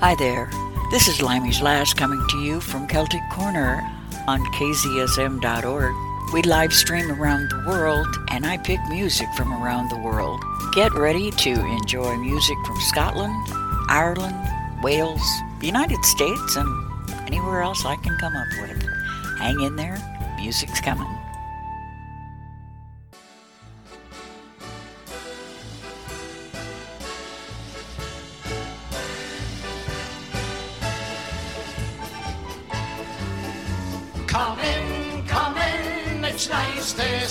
Hi there. This is Limey's Lass coming to you from Celtic Corner on kzsm.org. We live stream around the world and I pick music from around the world. Get ready to enjoy music from Scotland, Ireland, Wales, the United States, and anywhere else I can come up with. Hang in there, music's coming.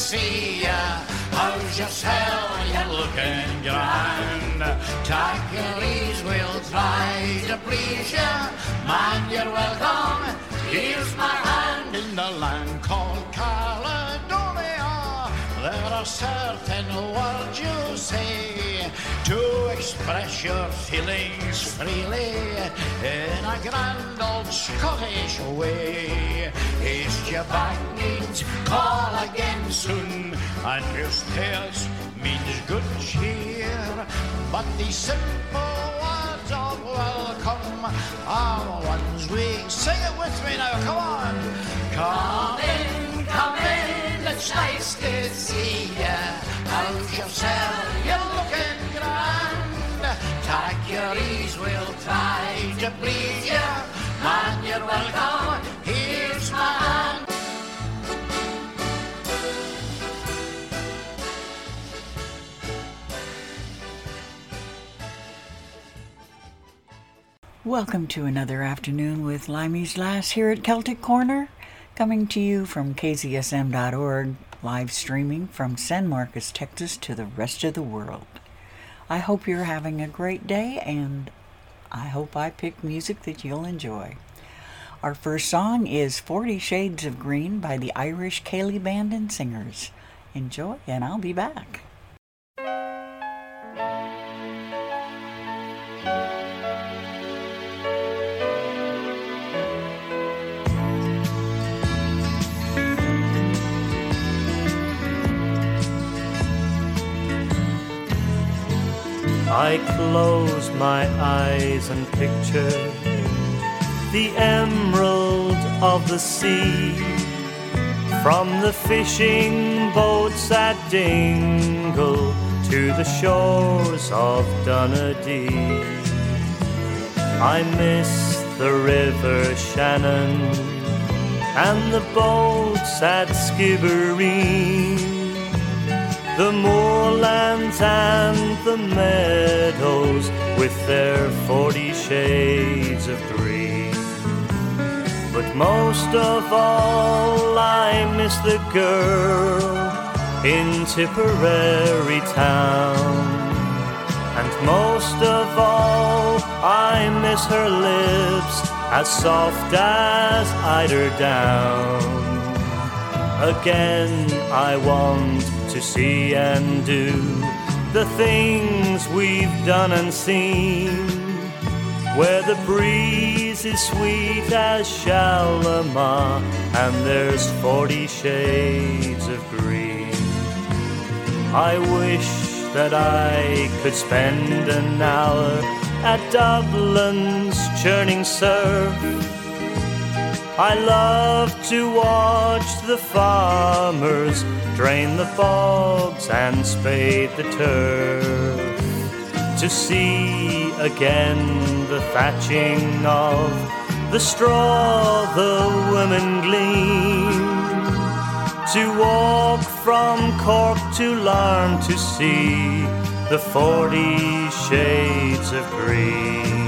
See ya. How's yourself? You're looking grand. Take your ease, we'll try to please ya. Man, you're welcome. Here's my hand in the land called. Certain words you say to express your feelings freely in a grand old Scottish way. East your back means call again soon, and your stairs means good cheer. But the simple words of welcome are the ones we sing it with me now. Come on, come in. It's nice to see ya. How's yourself? You're looking grand. Take your ease, we'll try to please ya. Man, you're welcome. Here's my hand. Welcome to another afternoon with Limey's Lass here at Celtic Corner, coming to you from kzsm.org, live streaming from San Marcos, Texas to the rest of the world. I hope you're having a great day and I hope I pick music that you'll enjoy. Our first song is 40 Shades of Green by the Irish Ceilidh Band and Singers. Enjoy and I'll be back. I close my eyes and picture the emerald of the sea from the fishing boats at Dingle to the shores of Dunedin. I miss the river Shannon and the boats at Skibbereen the moorlands and the meadows with their forty shades of green. But most of all, I miss the girl in Tipperary town. And most of all, I miss her lips as soft as eiderdown. Again, I want to see and do the things we've done and seen, where the breeze is sweet as Shalimar, and there's forty shades of green. I wish that I could spend an hour at Dublin's churning surf. I love to watch the farmers drain the bogs and spade the turf. To see again the thatching of the straw the women glean. To walk from Cork to Larne to see the forty shades of green.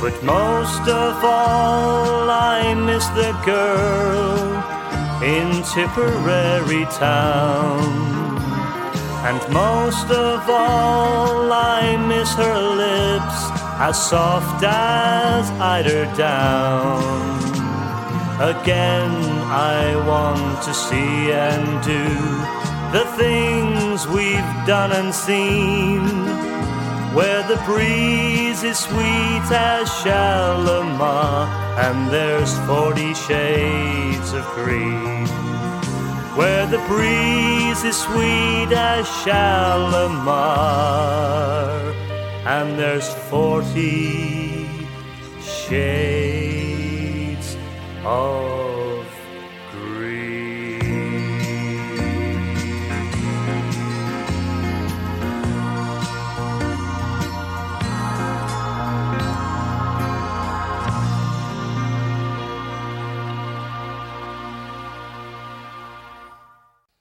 But most of all, I miss the girl in Tipperary town. And most of all, I miss her lips as soft as eider down. Again, I want to see and do the things we've done and seen where the breeze is sweet as Shalimar, and there's forty shades of green. Where the breeze is sweet as Shalimar, and there's forty shades of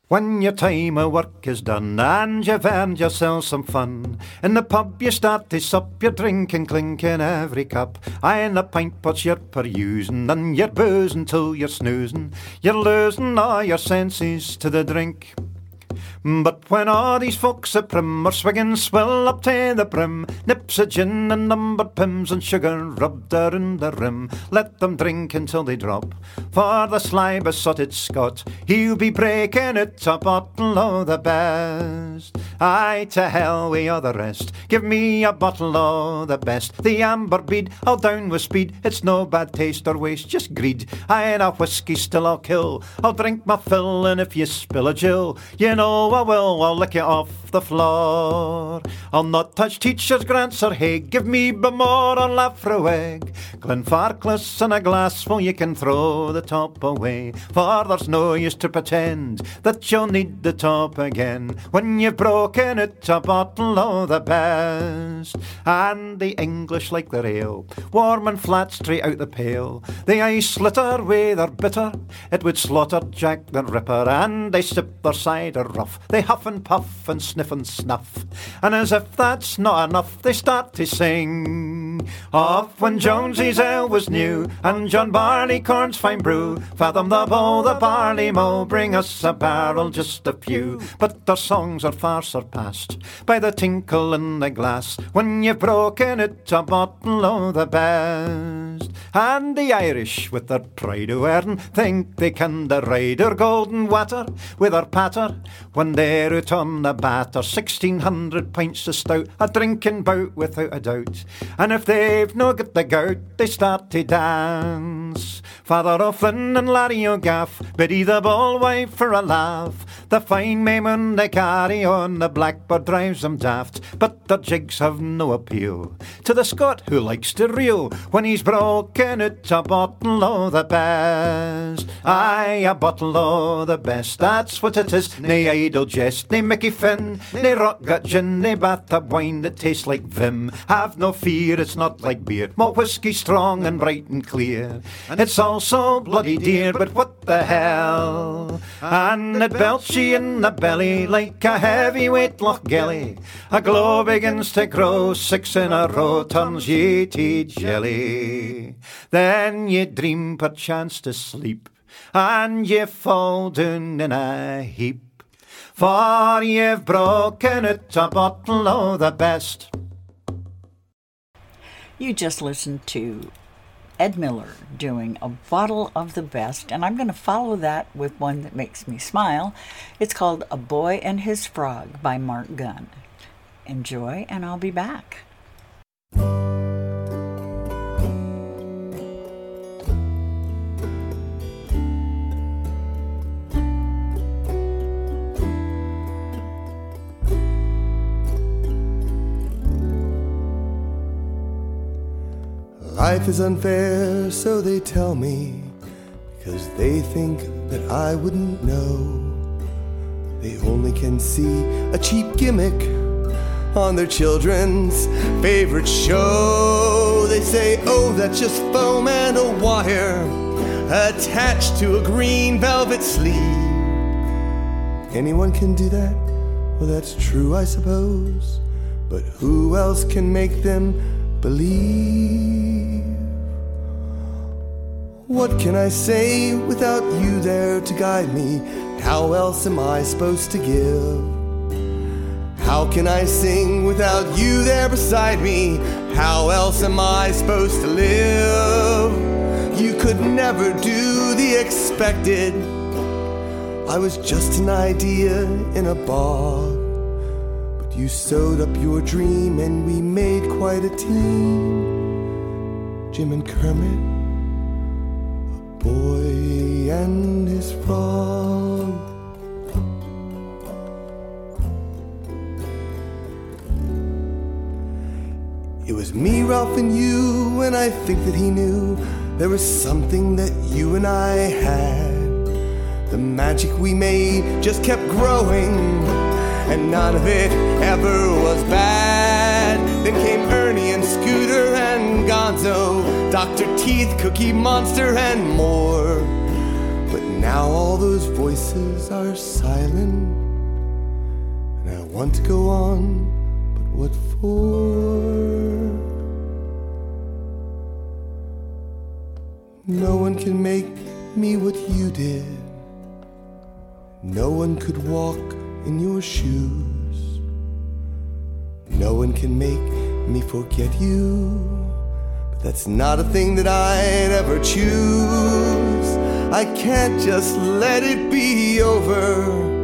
When your time of work is done and you've earned yourself some fun, in the pub you start to sup, you're drinking, clinking every cup. In the pint pots you're perusing, and you're boozing till you're snoozing. You're losing all your senses to the drink. Mm, but when all these folks are prim are swigging swill up to the brim, nips of gin and numbered pims and sugar rubbed around the rim, let them drink until they drop. For the sly besotted Scot, he'll be breaking it a bottle of the best. Aye, to hell with all the rest. Give me a bottle of the best. The amber bead, I'll down with speed. It's no bad taste or waste, just greed. Aye, and a whiskey still I'll kill. I'll drink my fill, and if you spill a Jill, you know Oh, I will, I'll lick it off the floor. I'll not touch teachers' grants or Haig. Give me Bowmore or Laphroaig. Glenfarclas and a glass, well, you can throw the top away. For there's no use to pretend that you'll need the top again when you've broken it a bottle of the best. And the English like their ale, warm and flat straight out the pail. The ice litter with their bitter, it would slaughter Jack the Ripper. And they sip their cider rough, they huff and puff and sniff and snuff. And as if that's not enough, they start to sing. Off when Jones's ale was new, and John Barleycorn's fine brew. Fathom the bowl, the barley mow, bring us a barrel, just a few. But their songs are far surpassed by the tinkle in the glass when you've broken it a bottle of the best. And the Irish, with their pride o' earn, think they can deride our golden water with their patter when they're out on the batter. Sixteen hundred pints of stout, a drinking bout without a doubt. And if they've no got the gout, they start to dance. Father O'Flynn and Larry O'Gaff biddy the ball wife for a laugh. The fine maimon they carry on, the blackbird drives them daft. But their jigs have no appeal to the Scot who likes to reel when he's broken it a bottle of the best. Aye, a bottle of the best, that's what it is. Nae idle jest, nae Mickey Finn, nae rock gut gin, nae bathtub wine that tastes like vim. Have no fear, it's not like beer. More whiskey strong and bright and clear. It's also bloody dear, but what the hell? And it belts you in the belly like a heavyweight Lochgelly. A glow begins to grow, six in a row turns ye to jelly. Then ye dream perchance to sleep, and ye fall down in a heap. For you've broken it a bottle of the best. You just listened to Ed Miller doing a bottle of the best, and I'm going to follow that with one that makes me smile. It's called A Boy and His Frog by Marc Gunn. Enjoy, and I'll be back. Life is unfair, so they tell me, because they think that I wouldn't know. They only can see a cheap gimmick on their children's favorite show. They say, oh, that's just foam and a wire attached to a green velvet sleeve. Anyone can do that? Well, that's true, I suppose. But who else can make them believe? What can I say without you there to guide me? How else am I supposed to give? How can I sing without you there beside me? How else am I supposed to live? You could never do the expected. I was just an idea in a bog. You sewed up your dream and we made quite a team. Jim and Kermit, a boy and his frog. It was me, Ralph, and you, and I think that he knew there was something that you and I had. The magic we made just kept growing, and none of it ever was bad. Then came Ernie and Scooter and Gonzo, Dr. Teeth, Cookie Monster, and more. But now all those voices are silent, and I want to go on, but what for? No one can make me what you did. No one could walk in your shoes. No one can make me forget you. But that's not a thing that I'd ever choose. I can't just let it be over.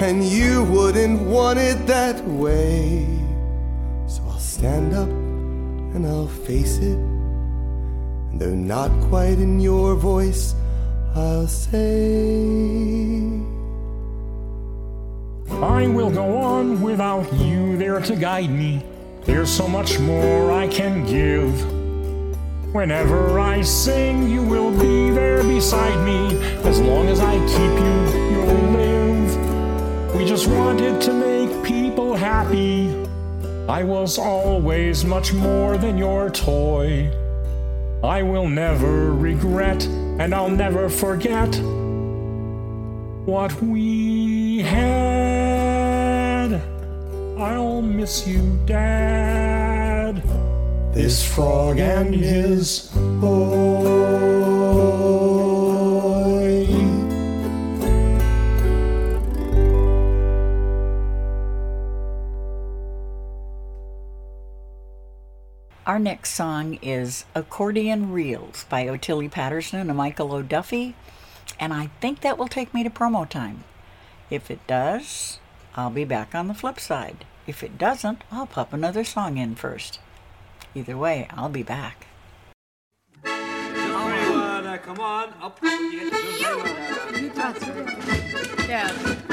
And you wouldn't want it that way. So I'll stand up and I'll face it. And though not quite in your voice, I'll say. I will go on without you there to guide me. There's so much more I can give. Whenever I sing, you will be there beside me. As long as I keep you, you'll live. We just wanted to make people happy. I was always much more than your toy. I will never regret, and I'll never forget what we had. I'll miss you, Dad. This frog and his boy. Our next song is Accordion Reels by Ottilie Patterson and Michael O'Duffy, and I think that will take me to promo time. If it does, I'll be back on the flip side. If it doesn't, I'll pop another song in first. Either way, I'll be back. come on, up. Yeah.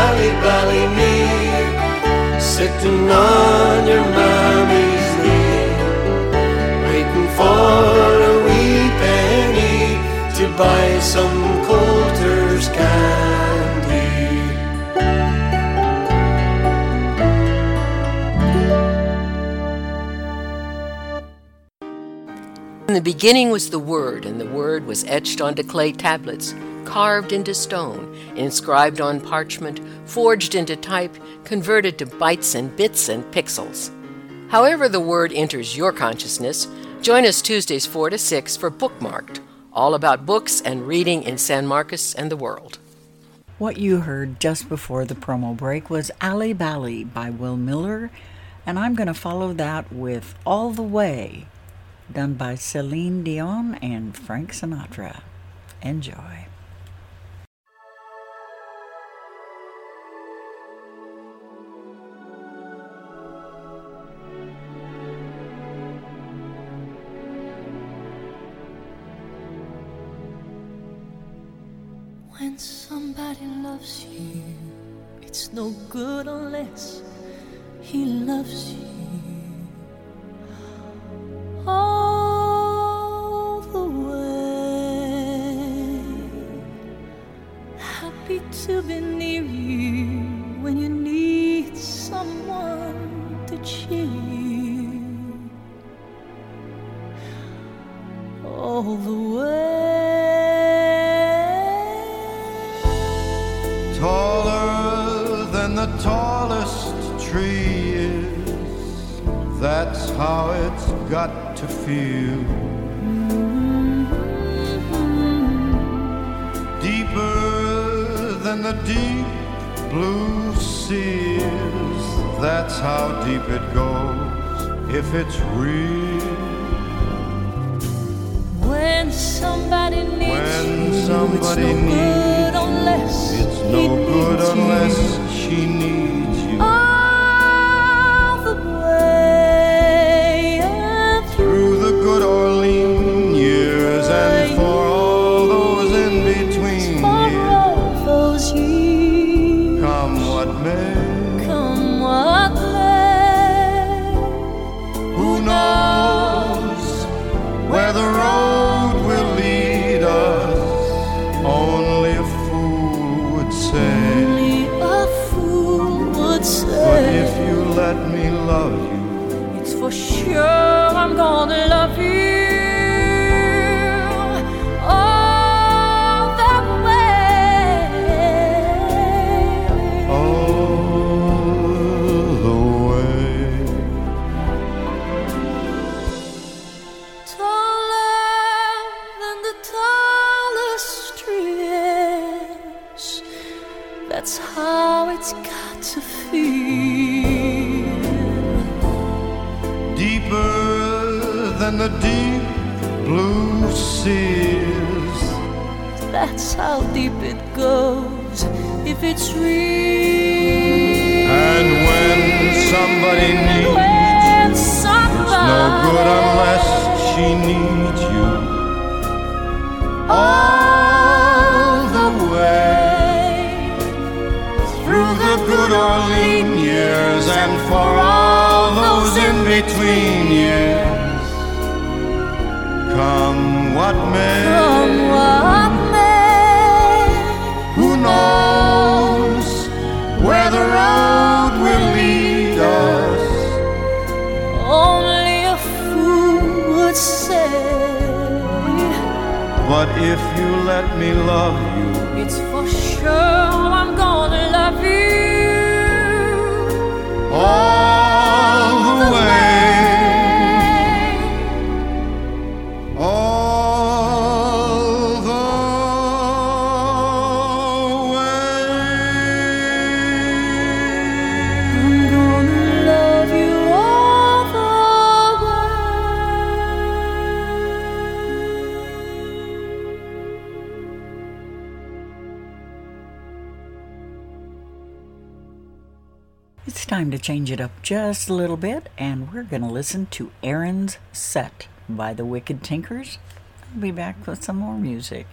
Me, sitting on your mommy's knee, waiting for a wee penny to buy some Coulter's candy. In the beginning was the Word, and the Word was etched onto clay tablets carved into stone, inscribed on parchment, forged into type, converted to bytes and bits and pixels. However, the Word enters your consciousness, join us Tuesdays 4 to 6 for Bookmarked, all about books and reading in San Marcos and the world. What you heard just before the promo break was Ally Bally by Will Millar, and I'm going to follow that with All the Way done by Celine Dion and Frank Sinatra. Enjoy. Somebody loves you, it's no good unless he loves you. all the way. Happy to be near you when you need someone to cheer you. All the way. Tallest tree is. That's how it's got to feel. Deeper than the deep blue sea is. That's how deep it goes if it's real. When somebody needs When you, somebody it's no needs good unless It's no good you. unless she needs the deep blue seas. That's how deep it goes if it's real. And when somebody needs When you, somebody no good unless she needs you. All the way through the good or lean years, and for all those in between years, come what may. Come what may. Who knows where the road will lead us? Only a fool would say But if you let me love you, it's for sure change it up just a little bit, and we're going to listen to Arron's Set by the Wicked Tinkers. I'll be back with some more music.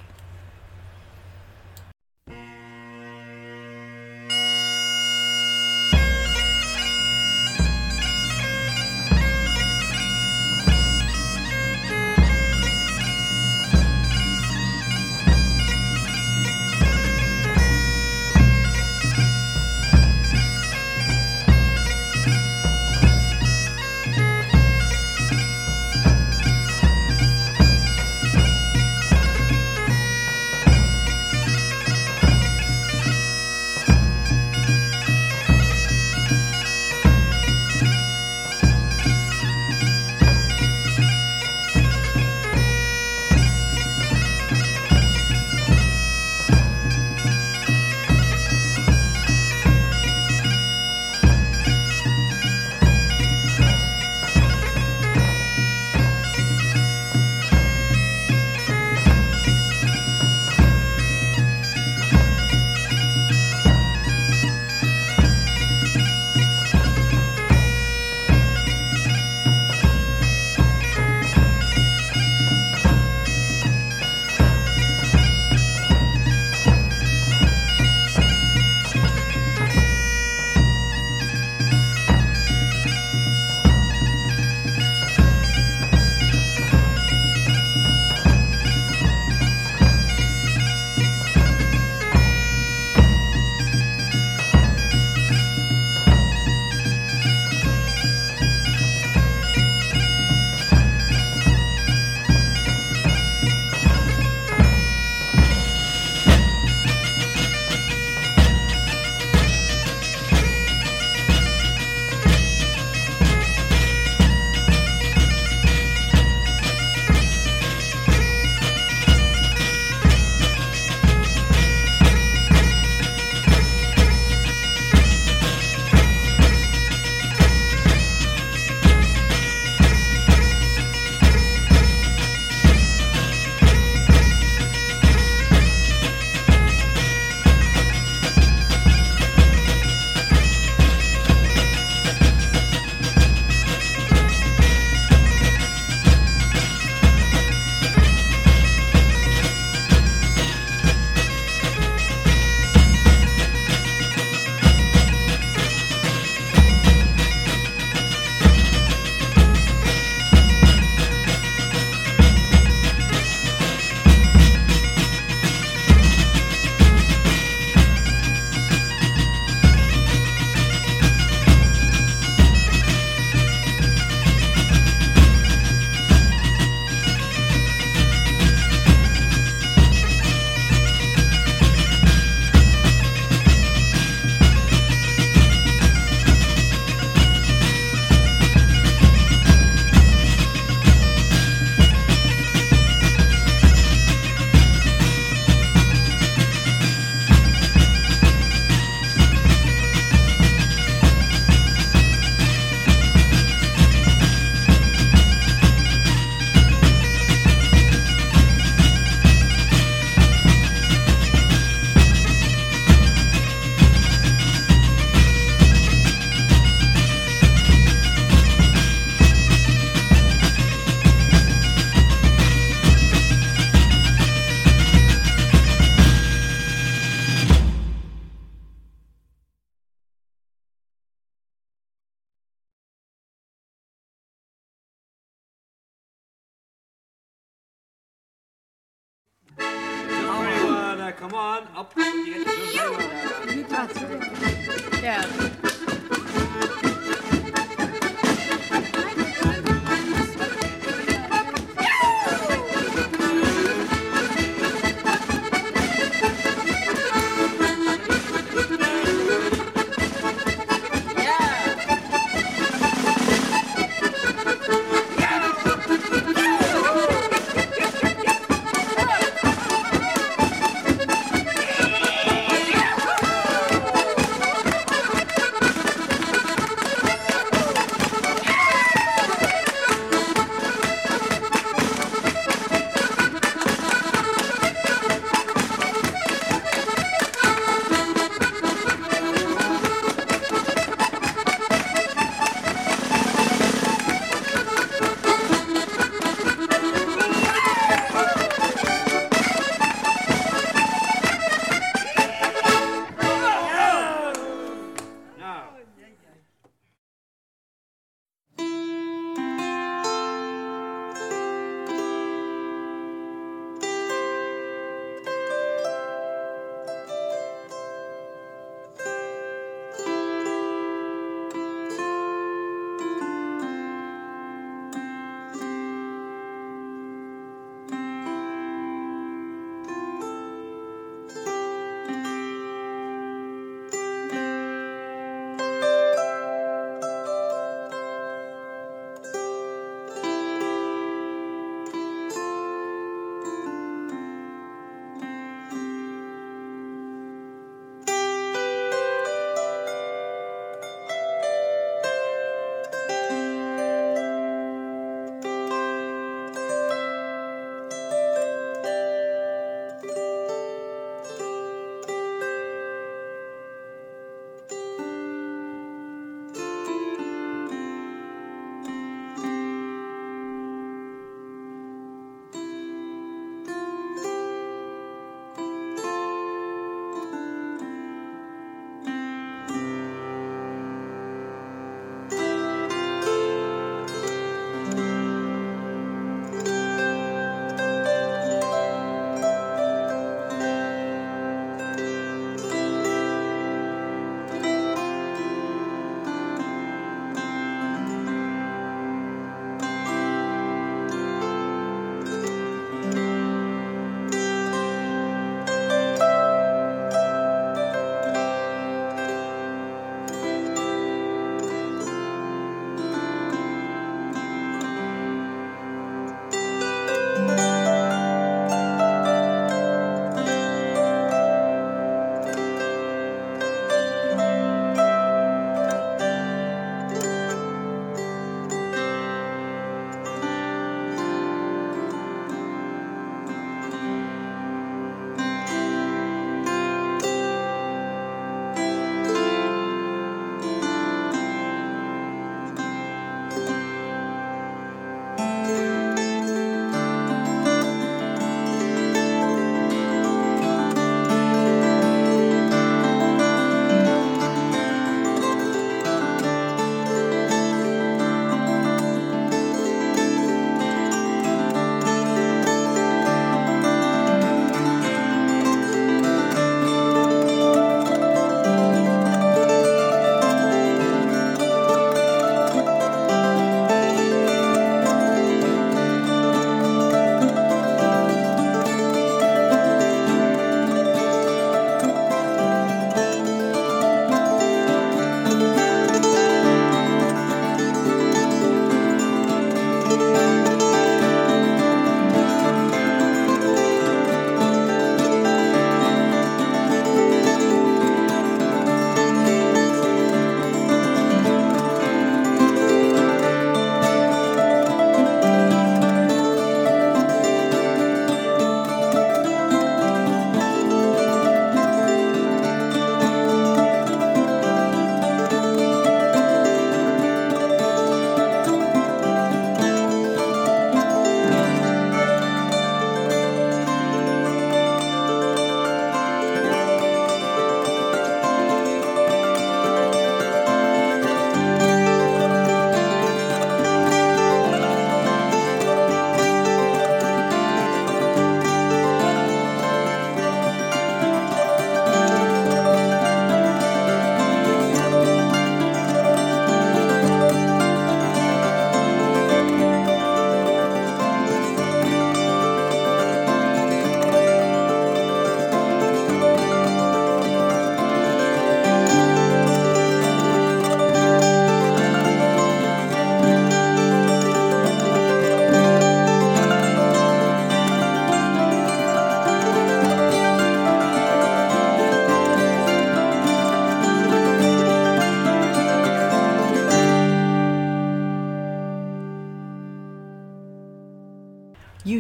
Uh, come on, up. You get to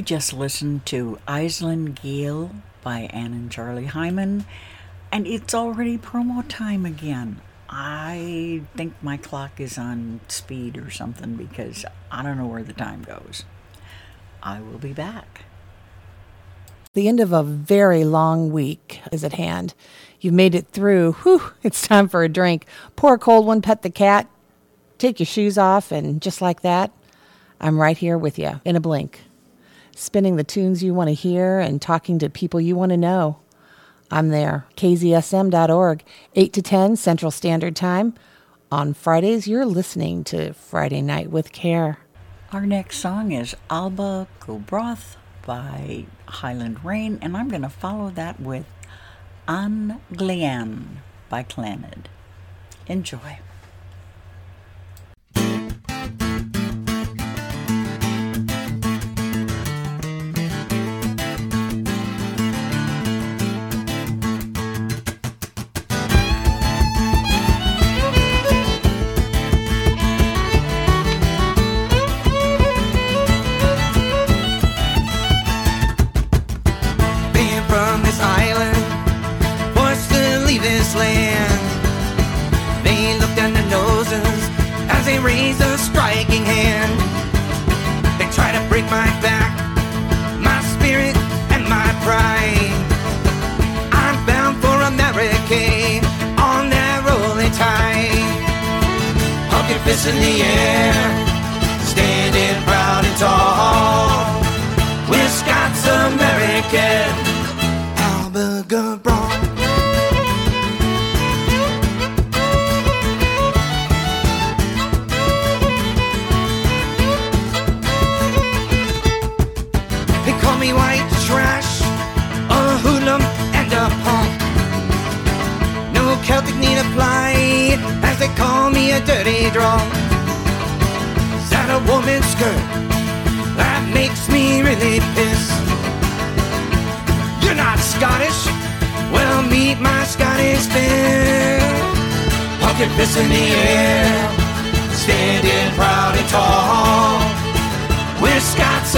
just listened to Aishling Gheal by Ann and Charlie Heyman, and it's already promo time again. I think my clock is on speed or something because I don't know where the time goes. I will be back. The end of a very long week is at hand. You've made it through. Whew, it's time for a drink. Pour a cold one, pet the cat, take your shoes off, and just like that, I'm right here with you in a blink spinning the tunes you want to hear and talking to people you want to know. I'm there, kzsm.org, 8 to 10 Central Standard Time. On Fridays, you're listening to Friday Night with Care. Our next song is Alba Gu Brath by Highland Reign, and I'm going to follow that with An Glean by Clannad. Enjoy. In the air, In the air, standing proud and tall. We're Scots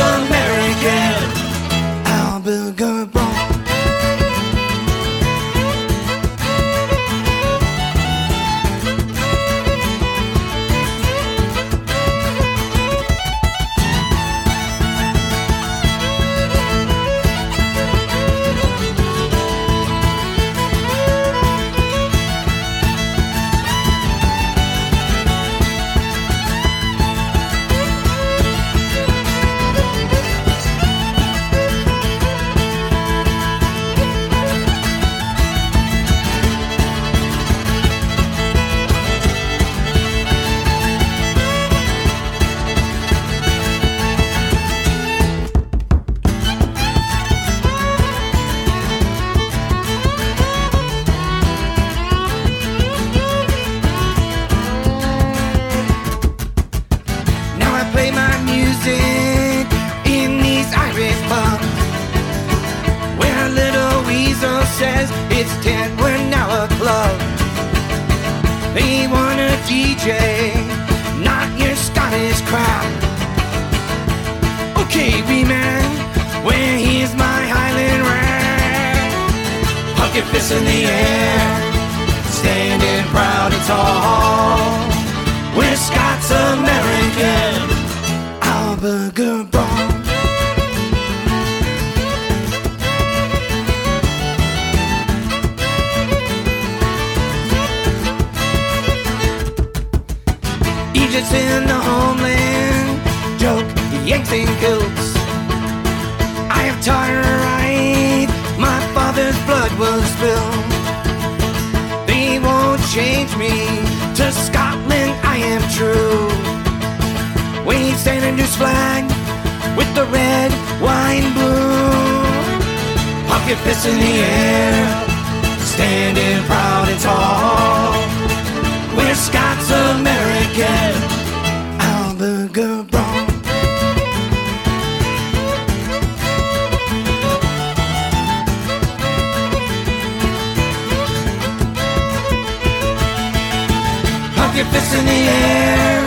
Braun. Egypt's in the homeland, joke, Yanks and kilts. I have taught right, my father's blood was spilled. They won't change me. To Scotland I am true. Wave St. Andrew's flag with the red, wine blue. Pumpkin fists in the air, standing proud and tall. We're Scots American, Braun. Pumpkin fists in the air,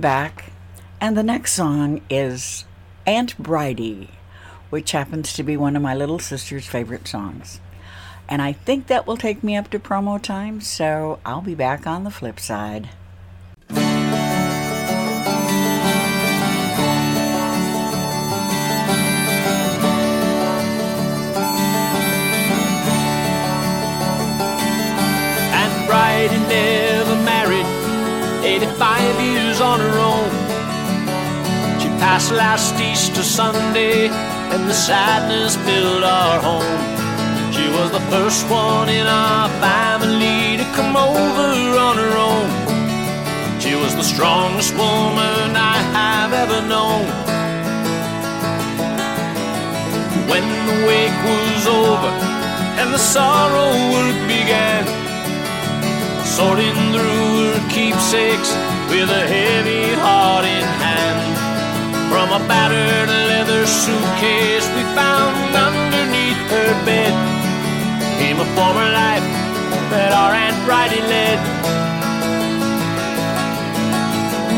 Back, and the next song is Aunt Bridie, which happens to be one of my little sister's favorite songs. And I think that will take me up to promo time, so I'll be back on the flip side. And Bridie 85 years on her own. She passed last Easter Sunday, and the sadness filled our home. She was the first one in our family to come over on her own. She was the strongest woman I have ever known. When the wake was over and the sorrow work began, sorting through keepsakes with a heavy heart in hand. From a battered leather suitcase we found underneath her bed came a former life that our Aunt Bridie led.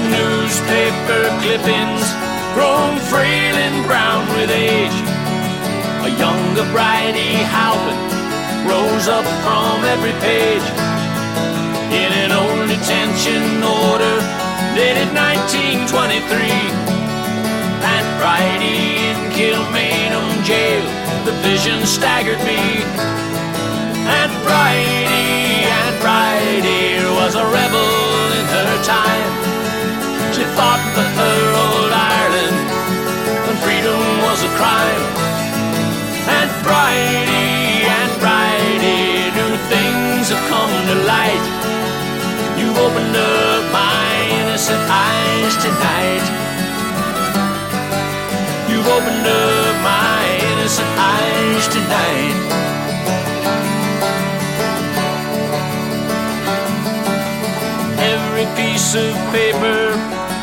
Newspaper clippings grown frail and brown with age. A younger Bridie Halpin rose up from every page in an detention order dated 1923. Aunt Bridie in Kilmainham jail, the vision staggered me. Aunt Bridie, Aunt Bridie was a rebel in her time. She fought for her old Ireland when freedom was a crime. And Bridie, and Bridie, new things have come to light. Opened up my innocent eyes tonight. You've opened up my innocent eyes tonight. Every piece of paper,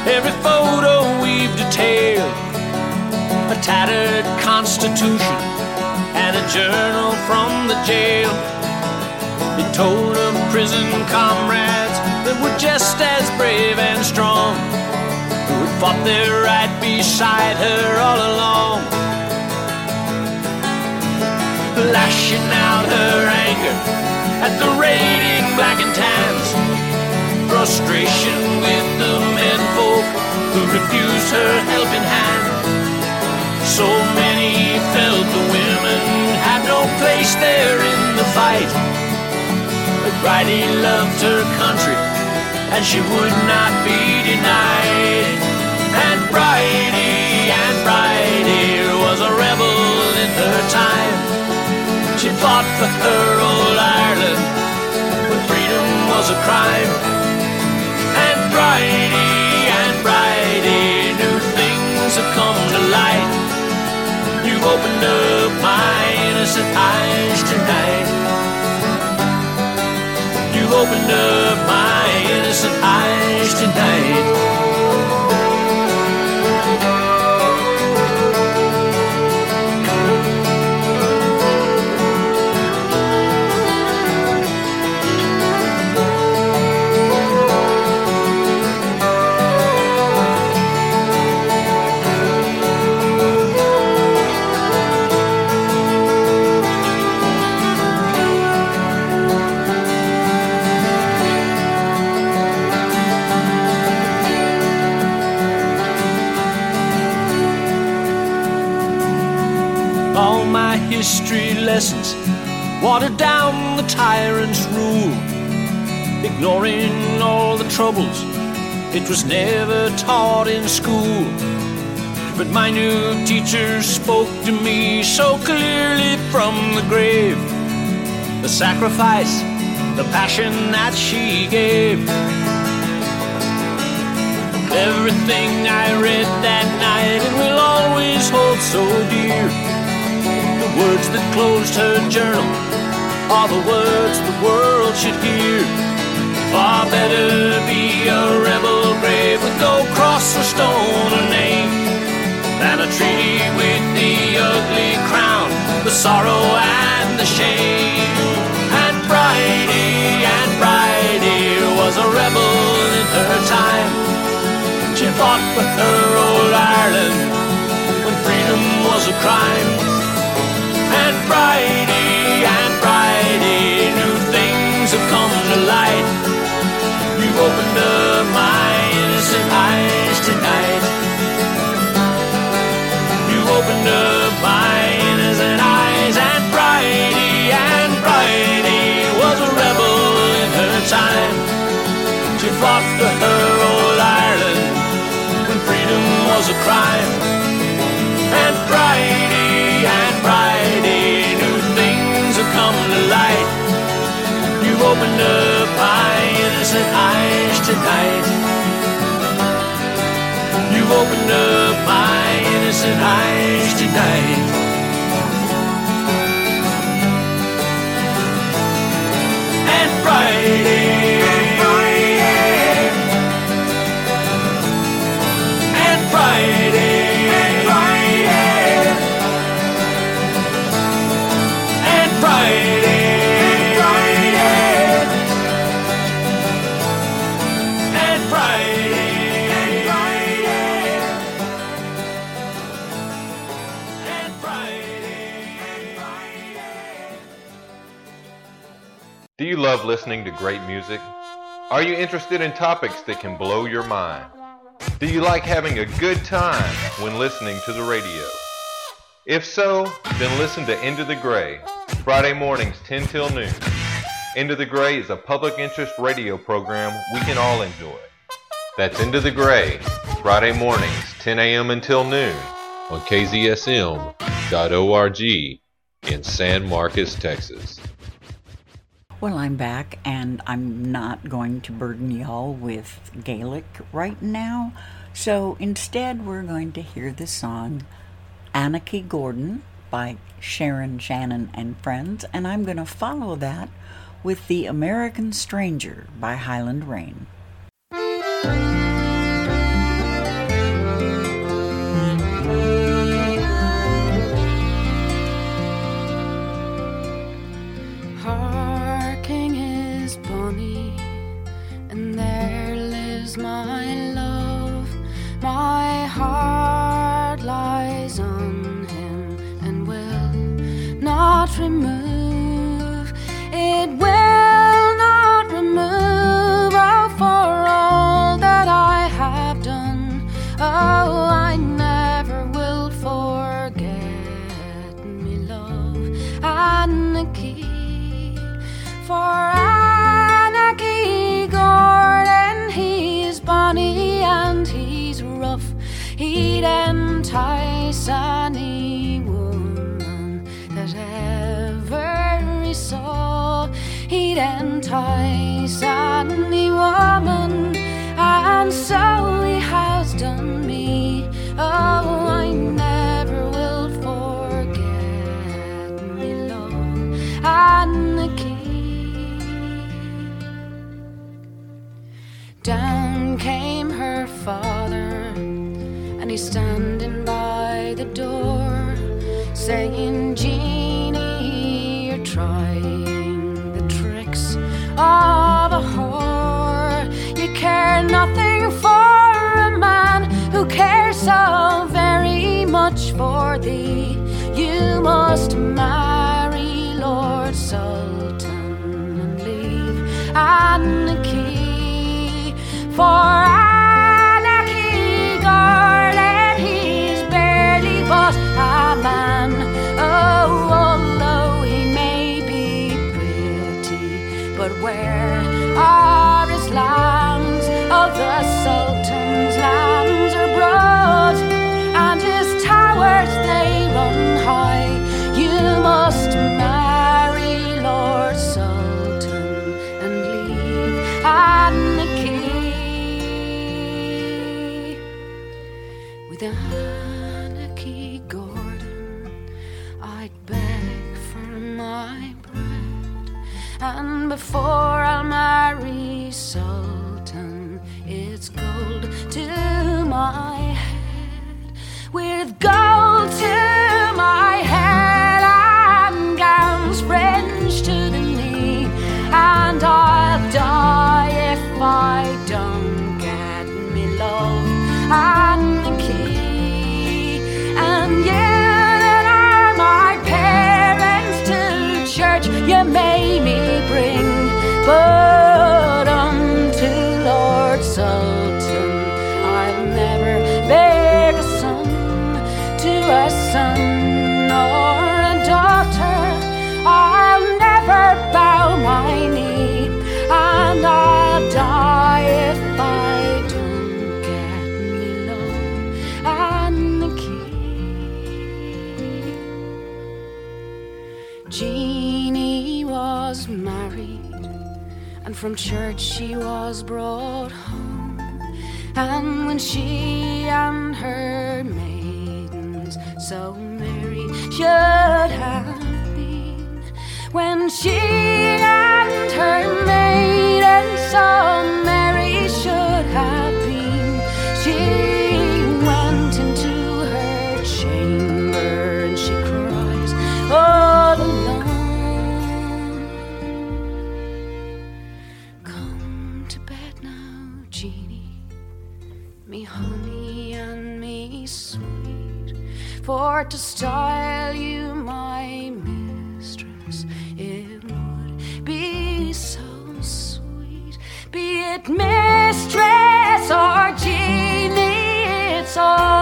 every photo we've detailed, a tattered constitution and a journal from the jail. It told of prison comrades that were just as brave and strong, who had fought their right beside her all along. Lashing out her anger at the raiding black and tans, frustration with the menfolk who refused her helping hand. So many felt the women had no place there in the fight. But Bridie loved her country and she would not be denied. And Bridie, and Bridie was a rebel in her time. She fought for her old Ireland when freedom was a crime. And Bridie, and Bridie, new things have come to light. You've opened up my innocent eyes tonight. Opened up my innocent eyes tonight. History lessons, watered down the tyrant's rule, ignoring all the troubles. It was never taught in school. But my new teacher spoke to me so clearly from the grave. The sacrifice, the passion that she gave. Everything I read that night and will always hold so dear. Words that closed her journal are the words the world should hear. Far better be a rebel brave with no cross or stone or name than a treaty with the ugly crown, the sorrow and the shame. And Bridie, and Bridie was a rebel in her time. She fought for her old Ireland when freedom was a crime. And Bridie, and Bridie, new things have come to light. You've opened up my innocent eyes tonight. You've opened up my innocent eyes. And Bridie, and Bridie was a rebel in her time. She fought for her old Ireland when freedom was a crime. And Bridie, opened up my innocent eyes tonight. You've opened up my innocent eyes tonight. And Friday. Love listening to great music? Are you interested in topics that can blow your mind? Do you like having a good time when listening to the radio? If so, then listen to Into the Gray, Friday mornings 10 till noon. Into the Gray is a public interest radio program we can all enjoy. That's Into the Gray, Friday mornings 10 a.m. until noon on KZSM.org in San Marcos, Texas. Well, I'm back, and I'm not going to burden y'all with Gaelic right now. So instead, we're going to hear the song Anachie Gordon by Sharon Shannon and Friends, and I'm going to follow that with The American Stranger by Highland Reign. remove, it will not remove oh, for all that I have done. Oh, I never will forget me, love, Anachie. For Anachie Gordon, he's bonny and he's rough. He'd entice. He'd entice any woman, and so he has done me. Oh, I never will forget me love and the key. Down came her father, and he's standing by the door, saying, Jeannie, so very much for thee. You must marry Lord Saltoun and leave Anachie for Anachie Garland. He's barely but a man. Oh, although he may be pretty, but where are his lands? Before I'll from church she was brought home. And when she and her maidens so merry should have been, when she and her maidens so for to style you my mistress, it would be so sweet. Be it mistress or genie, it's all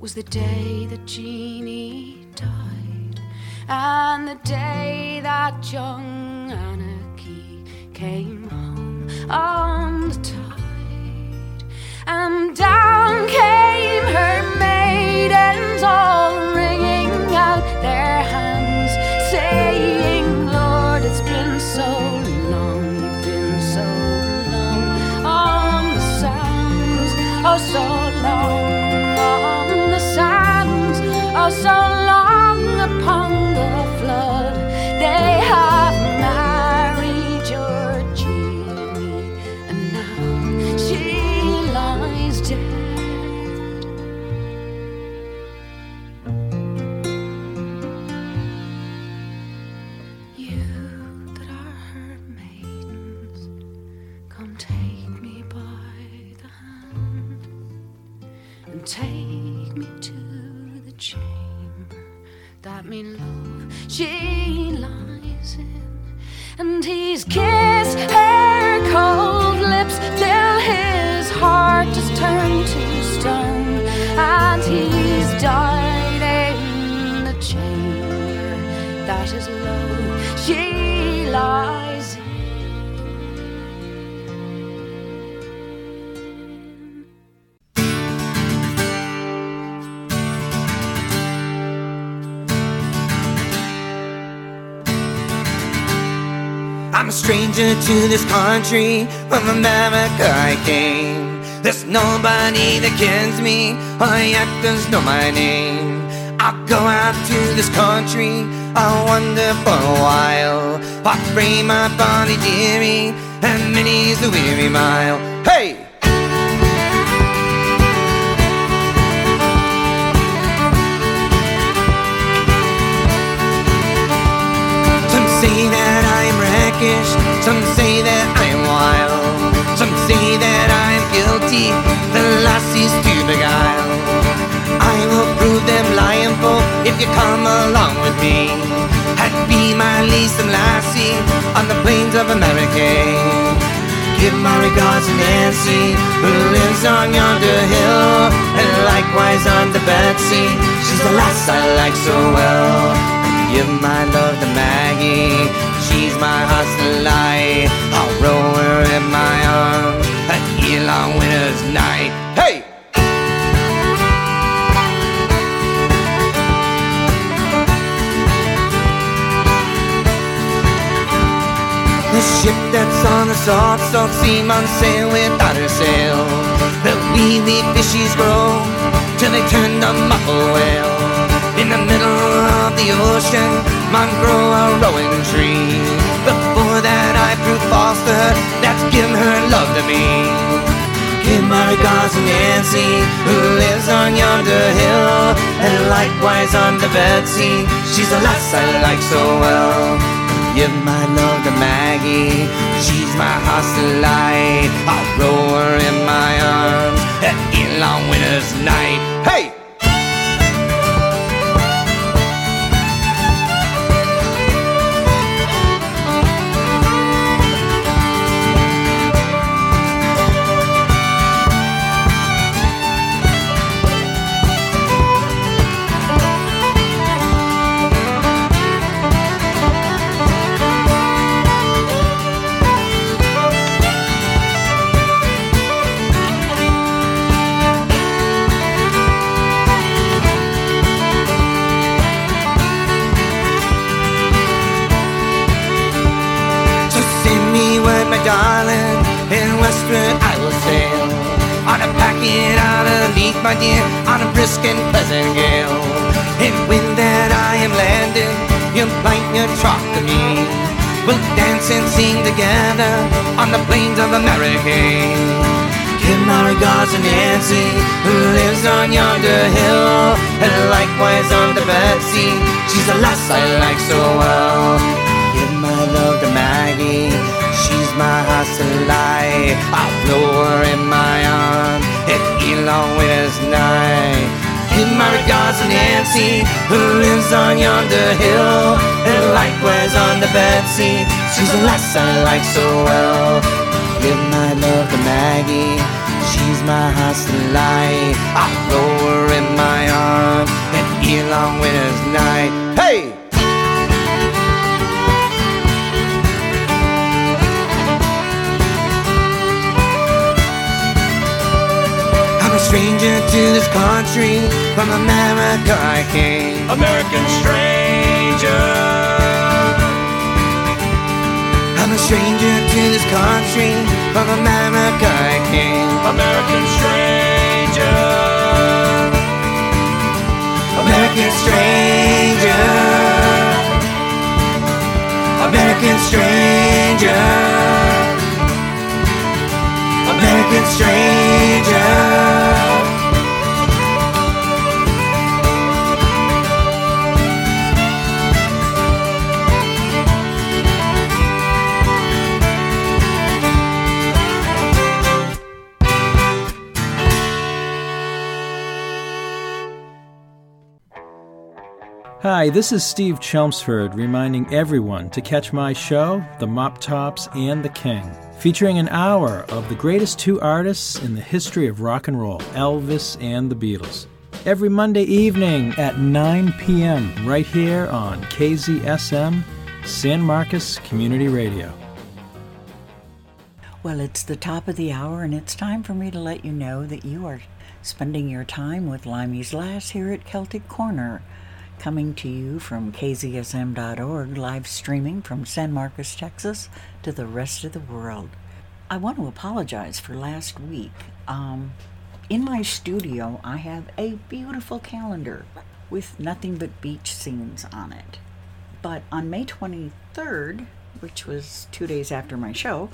was the day that Jeannie died, and the day that young Anachie came home on the tide, and down came her maidens all wringing out their hands, saying, Lord, it's been so long, you've been so long on the sands, oh so oh I'm a stranger to this country, from America I came. There's nobody that kens me, or yet does know my name. I'll go out to this country, I'll wander for a while. I pray my body dearie, and many's the weary mile. Some say that I am wild, some say that I am guilty, the lassies to beguile. I will prove them lying folk if you come along with me. And be my leasome lassie on the plains of America. Give my regards to Nancy, who lives on yonder hill, and likewise on to Betsy. She's the lass I like so well. Give my love to Maggie, she's my hostile lie. I'll roll her in my arms heel on winter's night. Hey! The ship that's on the salt salt seam on sail without her sail. The weedy fishies grow till they turn to muckle whale. In the middle of the ocean, man grow a rowing tree. Before that I prove false to her, that's giving her love to me. Give my regards to Nancy, who lives on yonder hill, and likewise on to Betsy. She's a lass I like so well. Give my love to Maggie, she's my hostile light. I'll roll her in my arms at long winter's night. Hey! On a brisk and pleasant gale. And when that I am landing, you'll bite your troth to me. We'll dance and sing together on the plains of America. Give my regards to Nancy, who lives on yonder hill, and likewise on to Betsy. She's a lass I like so well. Give my love to Maggie, she's my hostile lie. I'll blow her in my arms at Elon Winter's night. Give my regards to Nancy, who lives on yonder hill, and likewise on to Betsy. She's the lass I like so well. Give my love to Maggie, she's my hostile lie. I'll blow her in my arms at Elon Winter's night. Hey! Stranger to this country. From America I came. American stranger. I'm a stranger to this country. From America I came. American stranger. American stranger. American stranger. American stranger. Hi, this is Steve Chelmsford reminding everyone to catch my show, The Mop Tops and the King, featuring an hour of the greatest two artists in the history of rock and roll, Elvis and the Beatles. Every Monday evening at 9 p.m., right here on KZSM, San Marcos Community Radio. Well, it's the top of the hour, and it's time for me to let you know that you are spending your time with Limey's Lass here at Celtic Corner, coming to you from kzsm.org, live streaming from San Marcos, Texas, to the rest of the world. I want to apologize for last week. Um, in my studio, I have a beautiful calendar with nothing but beach scenes on it. But on May 23rd, which was two days after my show,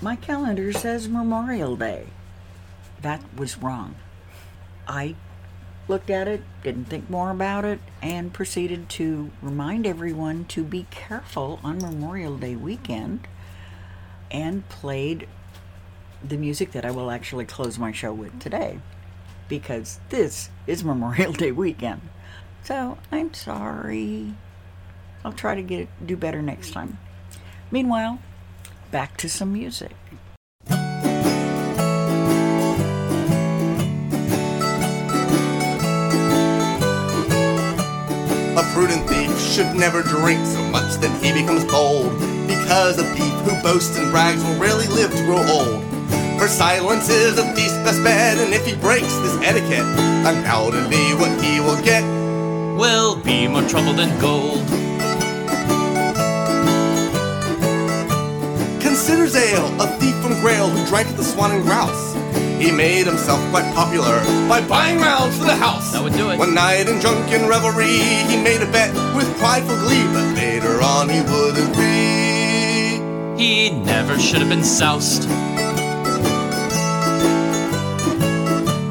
my calendar says Memorial Day. That was wrong. I looked at it, didn't think more about it, and proceeded to remind everyone to be careful on Memorial Day weekend and played the music that I will actually close my show with today because this is Memorial Day weekend. So I'm sorry. I'll try to get do better next time. Meanwhile, back to some music. Prudent thief should never drink so much that he becomes bold. Because a thief who boasts and brags will rarely live to grow old. For silence is a thief's best bet, and if he breaks this etiquette, undoubtedly what he will get will be more trouble than gold. Consider Zale, a thief from Grail who drank the Swan and Grouse. He made himself quite popular by buying rounds for the house. That would do it. One night in drunken revelry, he made a bet with prideful glee, but later on he would agree. He never should have been soused.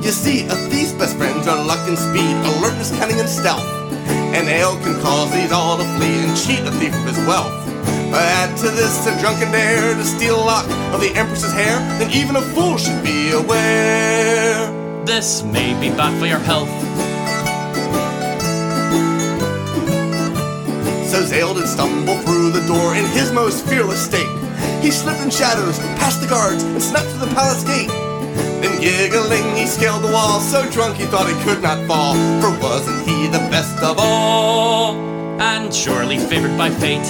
You see, a thief's best friends are luck and speed, alertness, cunning, and stealth. And ale can cause these all to flee and cheat a thief of his wealth. Add to this a drunken dare to steal a lock of the Empress's hair, then even a fool should be aware. This may be bad for your health. So Zale did stumble through the door in his most fearless state. He slipped in shadows, past the guards, and snuck through the palace gate. Then giggling, he scaled the wall, so drunk he thought he could not fall. For wasn't he the best of all? And surely favored by fate.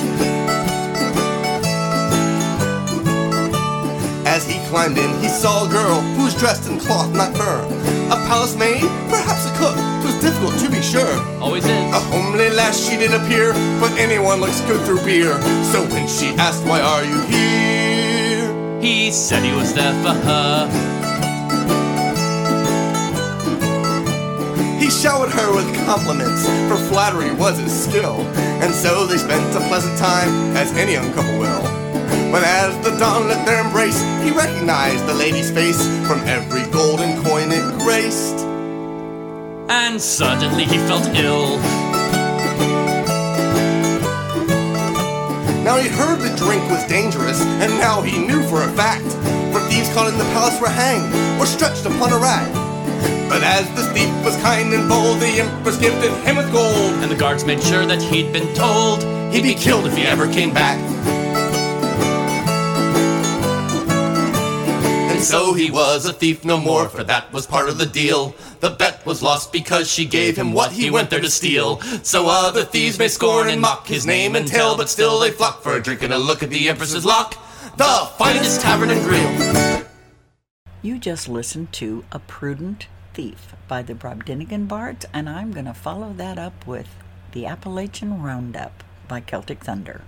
As he climbed in, he saw a girl who was dressed in cloth, not fur. A palace maid, perhaps a cook, was difficult to be sure. Always is. A homely lass she did appear, but anyone looks good through beer. So when she asked, Why are you here? He said he was there for her. He showered her with compliments, for flattery was his skill. And so they spent a pleasant time, as any young couple will. But as the dawn lit their embrace, he recognized the lady's face from every golden coin it graced. And suddenly he felt ill. Now he heard the drink was dangerous, and now he knew for a fact. For thieves caught in the palace were hanged or stretched upon a rack. But as the thief was kind and bold, the empress gifted him with gold. And the guards made sure that he'd been told he'd be killed if he ever came back. So he was a thief no more, for that was part of the deal. The bet was lost because she gave him what he went there to steal. So other thieves may scorn and mock his name and tell, but still they flock for a drink and a look at the empress's lock. The finest tavern and grill. You just listened to A Prudent Thief by the Brobdingnagian Bards, and I'm going to follow that up with The Appalachian Roundup by Celtic Thunder.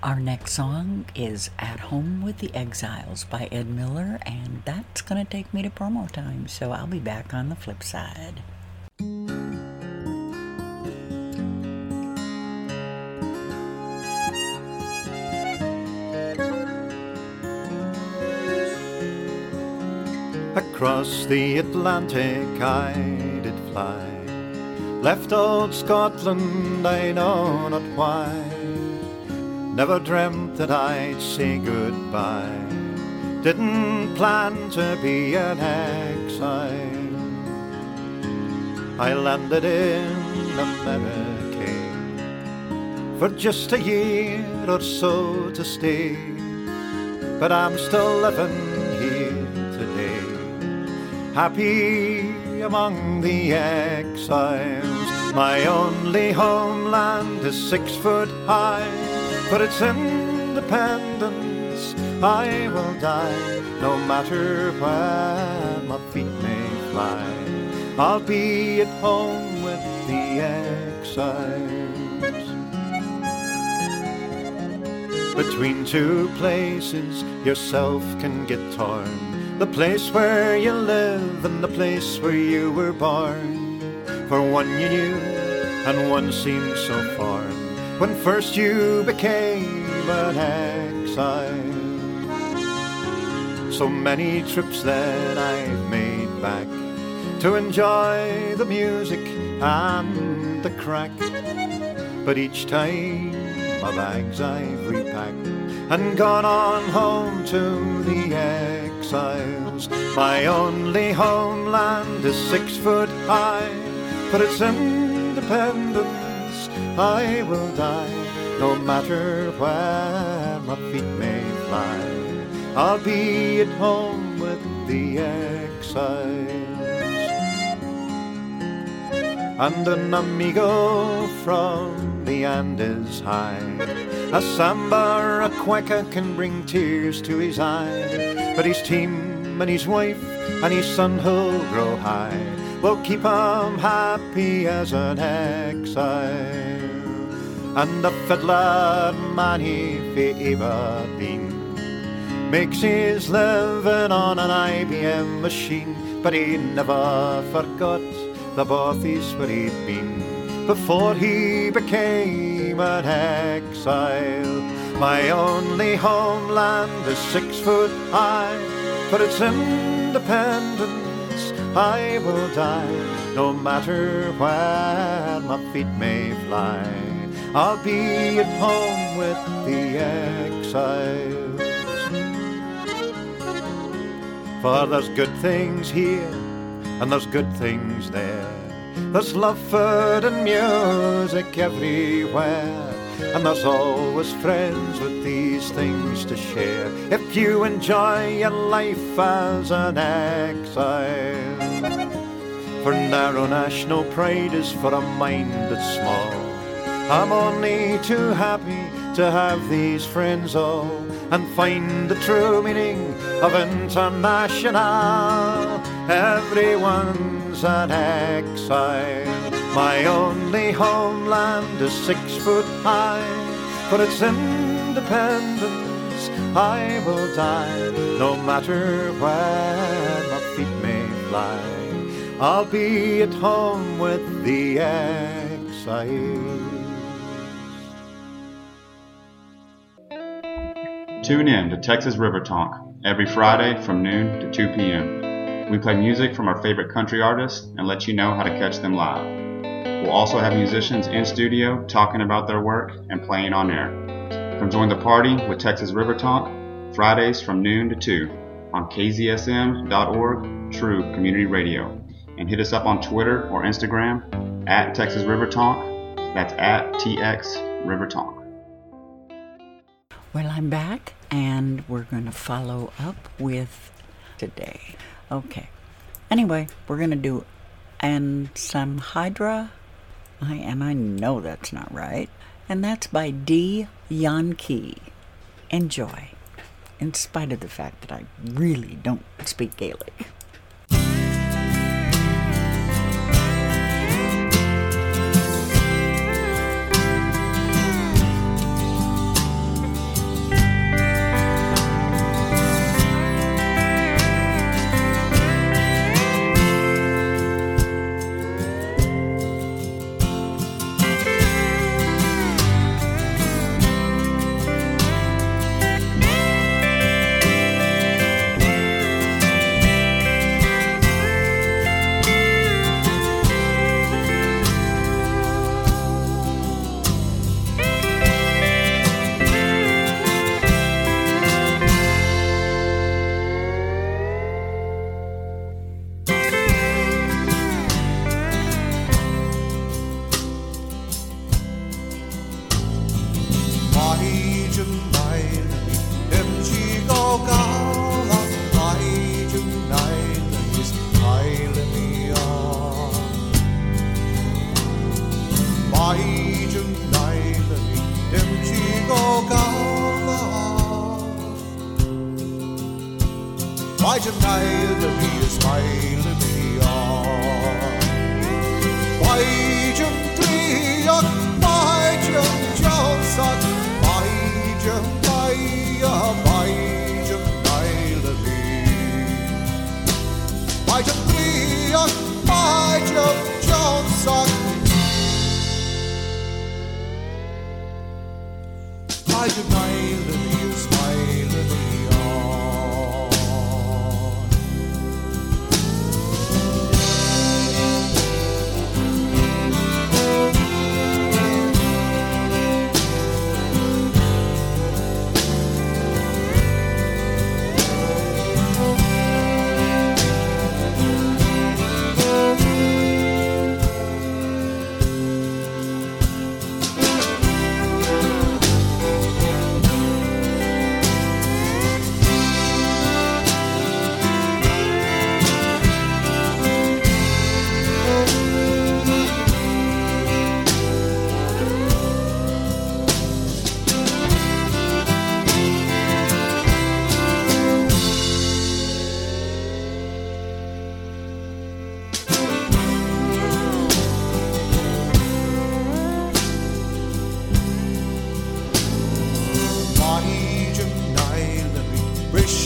Our next song is At Home with the Exiles by Ed Miller, and that's going to take me to promo time, so I'll be back on the flip side. Across the Atlantic I did fly, left old Scotland, I know not why. Never dreamt that I'd say goodbye, didn't plan to be an exile. I landed in America for just a year or so to stay, but I'm still living here today happy among the exiles. My only homeland is six foot high, for its independence I will die, no matter where my feet may fly. I'll be at home with the exiles. Between two places, yourself can get torn the place where you live and the place where you were born. For one you knew, and one seemed so foreign when first you became an exile. So many trips that I've made back to enjoy the music and the crack. But each time my bags I've repacked and gone on home to the exiles. My only homeland is six foot high, but its independence I will die, no matter where my feet may fly. I'll be at home with the exiles. And an amigo from the Andes high a samba a quacker can bring tears to his eye, but his team and his wife and his son who'll grow high will keep him happy as an exile. And the fiddler man he ever been makes his living on an IBM machine, but he never forgot the bothies where he'd been before he became an exile. My only homeland is six foot high, for its independence I will die, no matter where my feet may fly. I'll be at home with the exiles. For there's good things here, and there's good things there. There's love, food, and music everywhere. And there's always friends with these things to share. If you enjoy your life as an exile. For narrow national pride is for a mind that's small. I'm only too happy to have these friends all and find the true meaning of international. Everyone's an exile. My only homeland is six foot high. For its independence, I will die, no matter where my feet may fly. I'll be at home with the exiles. Tune in to Texas River Talk every Friday from noon to 2 p.m. We play music from our favorite country artists and let you know how to catch them live. We'll also have musicians in studio talking about their work and playing on air. Come join the party with Texas River Talk Fridays from noon to 2 on kzsm.org True Community Radio. And hit us up on Twitter or Instagram at Texas River Talk. That's at TX River Talk. Well, I'm back, and we're going to follow up with today. Okay. Anyway, we're going to do and some Hydra. I, and I know that's not right. And that's by Dee Yan-Key. Enjoy, in spite of the fact that I really don't speak Gaelic.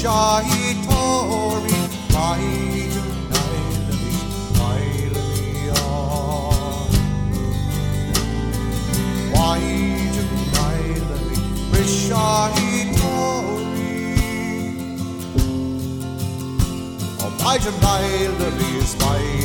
shahi tori vai tu Why don't tu nailavi rishahi tori vai tu nailavi is vai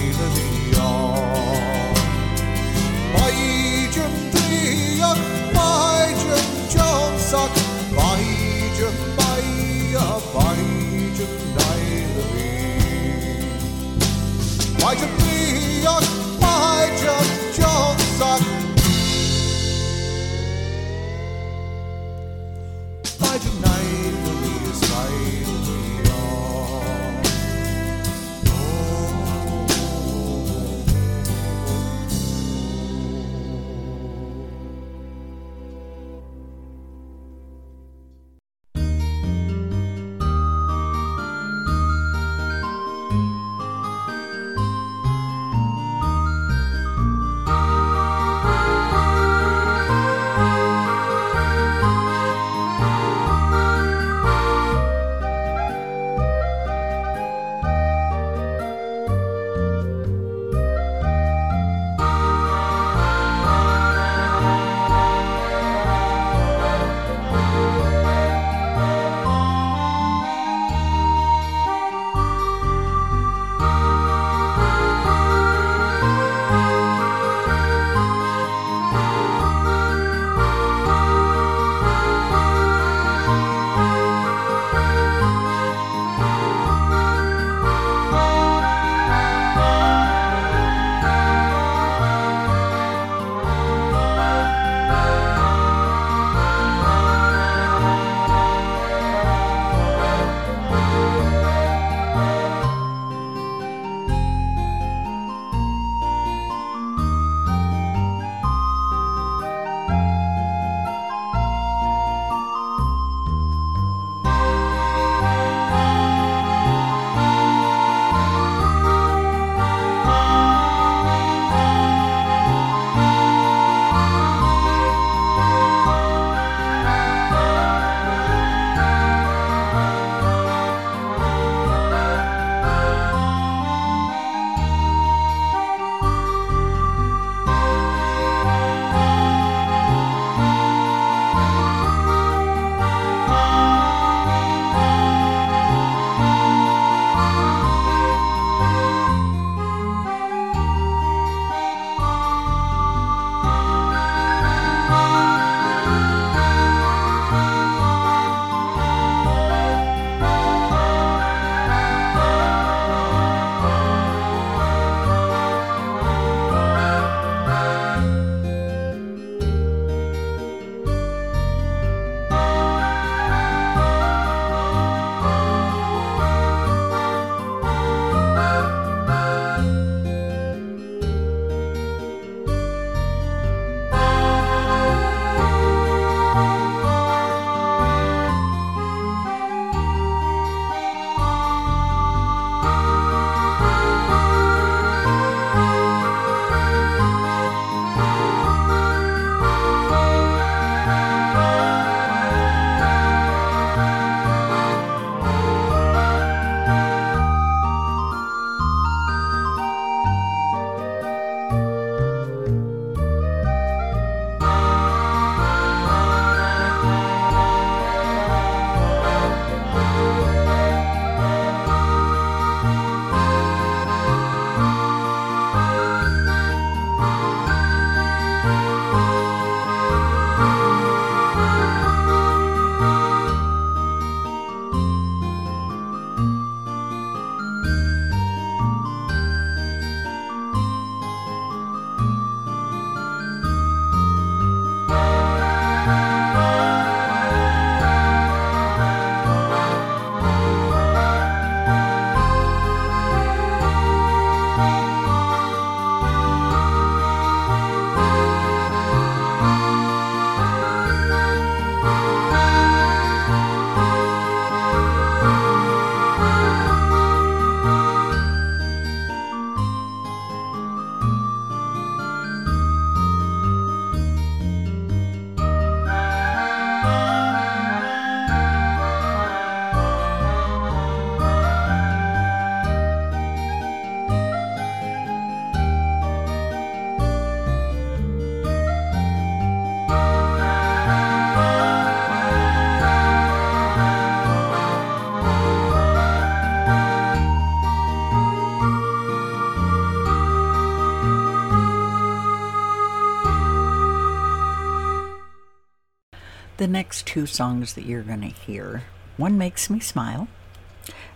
the next two songs that you're going to hear. One makes me smile.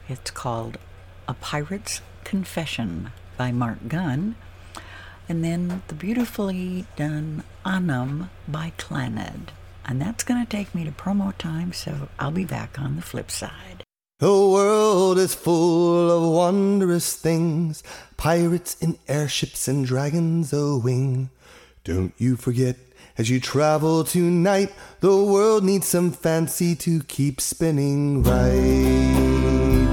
It's called A Pirate's Confession by Marc Gunn. And then the beautifully done Anam by Clannad. And that's going to take me to promo time, so I'll be back on the flip side. The world is full of wondrous things pirates in airships and dragons a wing. Don't you forget, as you travel tonight, the world needs some fancy to keep spinning right.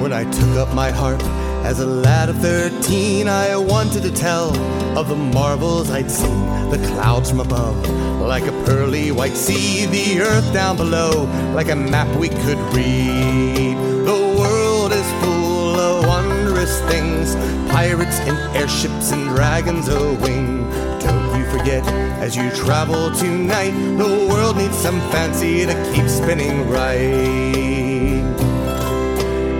When I took up my harp as a lad of thirteen, I wanted to tell of the marvels I'd seen, the clouds from above, like a pearly white sea, the earth down below, like a map we could read. The world is full of wondrous things, pirates and airships and dragons a wing. Forget, as you travel tonight, the world needs some fancy to keep spinning right.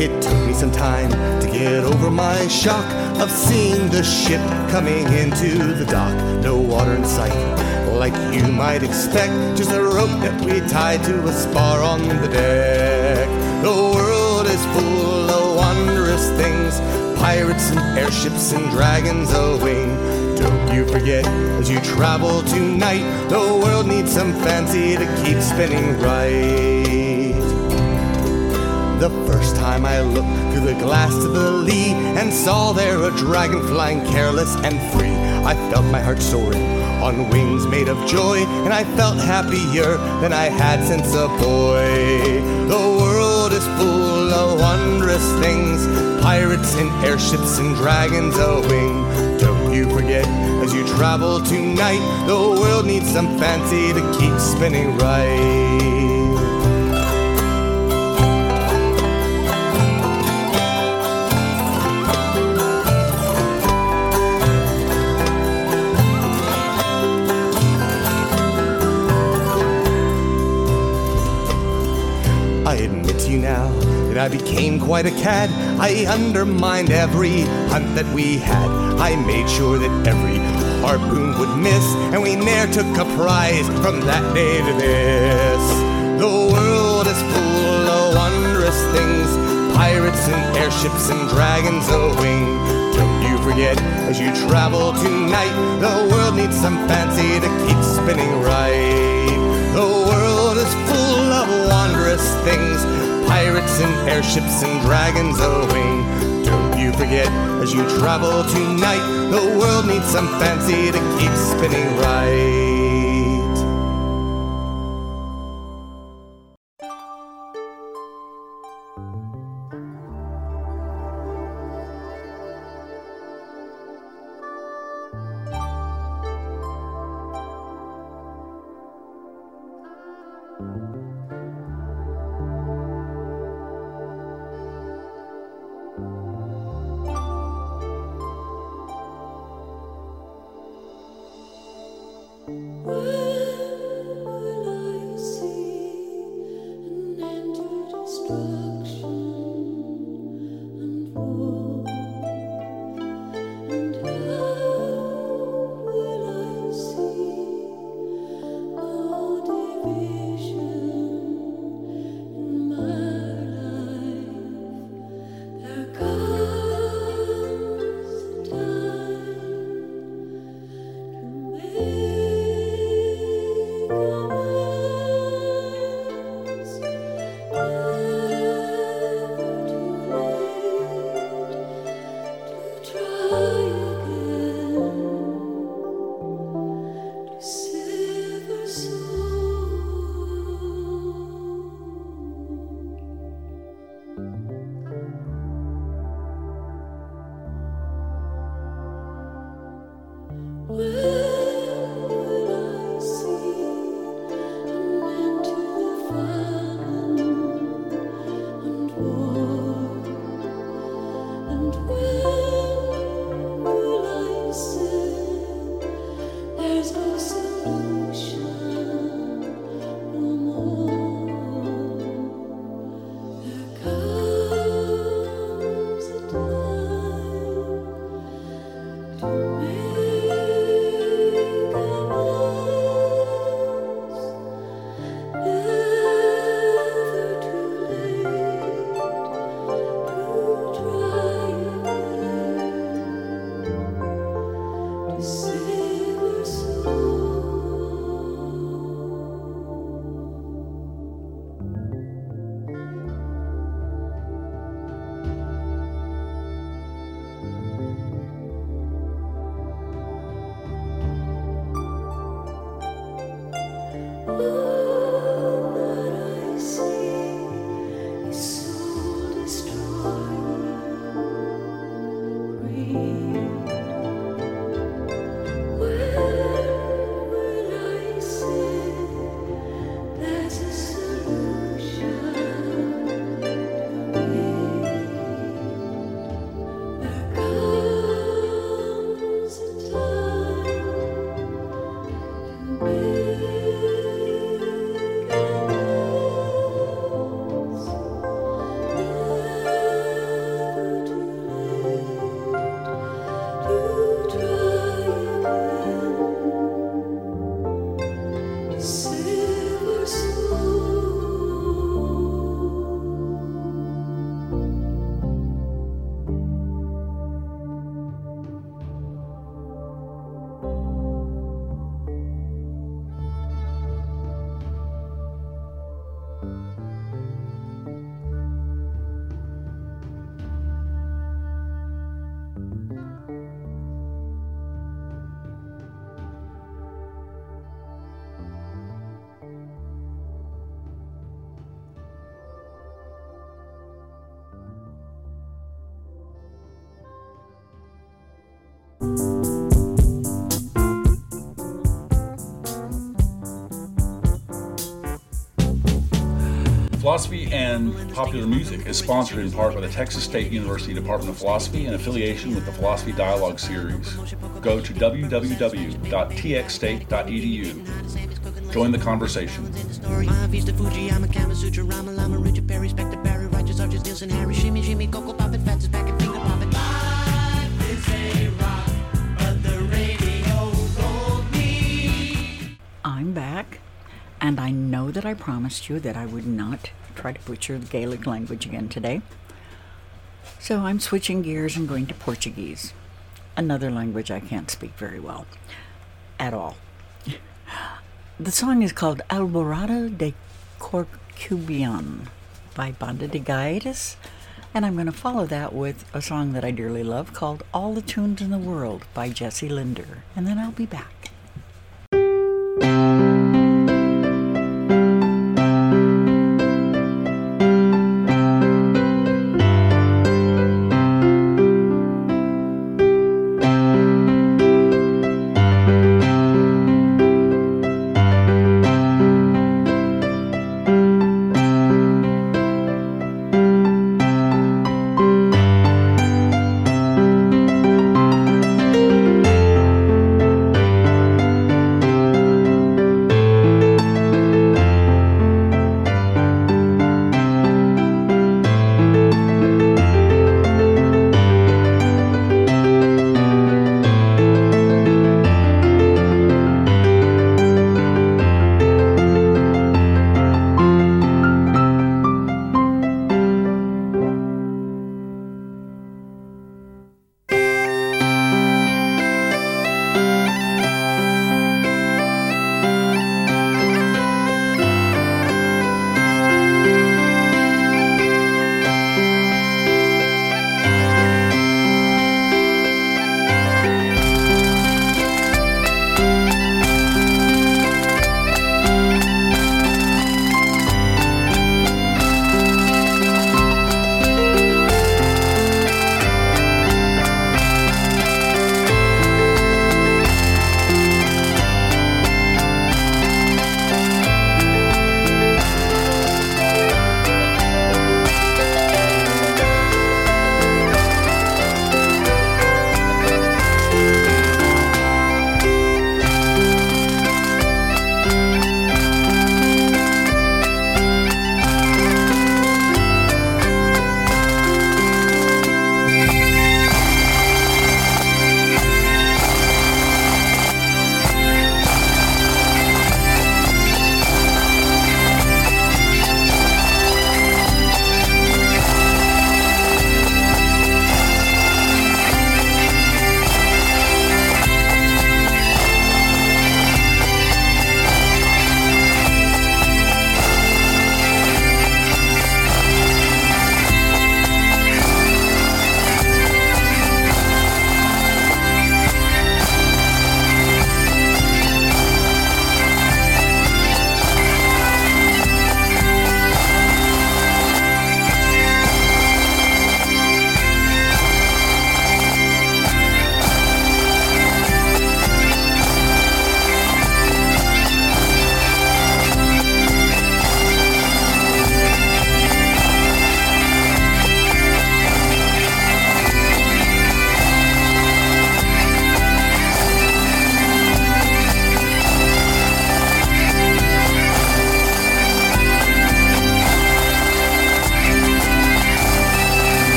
It took me some time to get over my shock of seeing the ship coming into the dock. No water in sight, like you might expect. Just a rope that we tied to a spar on the deck. The world is full of wondrous things pirates and airships and dragons a wing. You forget, as you travel tonight, the world needs some fancy to keep spinning right. The first time I looked through the glass to the lee and saw there a dragon flying careless and free, I felt my heart soaring on wings made of joy, and I felt happier than I had since a boy. The world is full of wondrous things pirates and airships and dragons a wing. You forget, as you travel tonight, the world needs some fancy to keep spinning right. I became quite a cad. I undermined every hunt that we had. I made sure that every harpoon would miss, and we ne'er took a prize from that day to this. The world is full of wondrous things pirates and airships and dragons a wing. Don't you forget, as you travel tonight, the world needs some fancy to keep spinning right. The world is full of wondrous things pirates and airships and dragons a wing. Don't you forget, as you travel tonight, the world needs some fancy to keep spinning right. Philosophy and Popular Music is sponsored in part by the Texas State University Department of Philosophy in affiliation with the Philosophy Dialogue Series. Go to www.txstate.edu. Join the conversation. I'm back, and I know that I promised you that I would not try to butcher the Gaelic language again today. So I'm switching gears and going to Portuguese, another language I can't speak very well at all. The song is called Alborada de Corcubion by Banda de Gaitas, and I'm going to follow that with a song that I dearly love called All the Tunes in the World by Jesse Linder, and then I'll be back.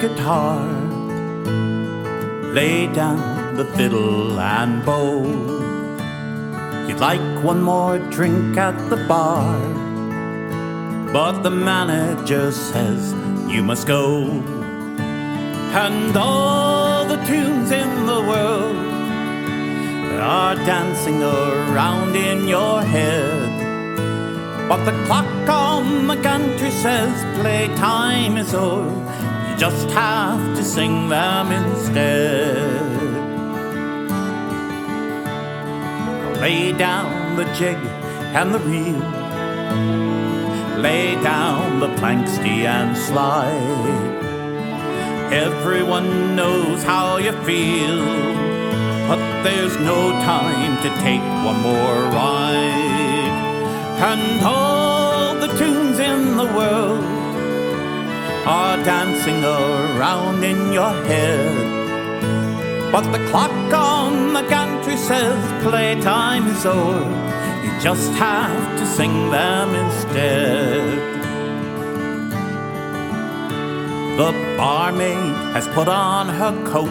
Guitar. Lay down the fiddle and bow. You'd like one more drink at the bar. But the manager says you must go. And all the tunes in the world are dancing around in your head. But the clock on the country says playtime is o'er. Just have to sing them instead. Lay down the jig and the reel. Lay down the planxty and slide. Everyone knows how you feel, but there's no time to take one more ride. And all the tunes in the world are dancing around in your head. But the clock on the gantry says playtime is o'er. You just have to sing them instead. The barmaid has put on her coat,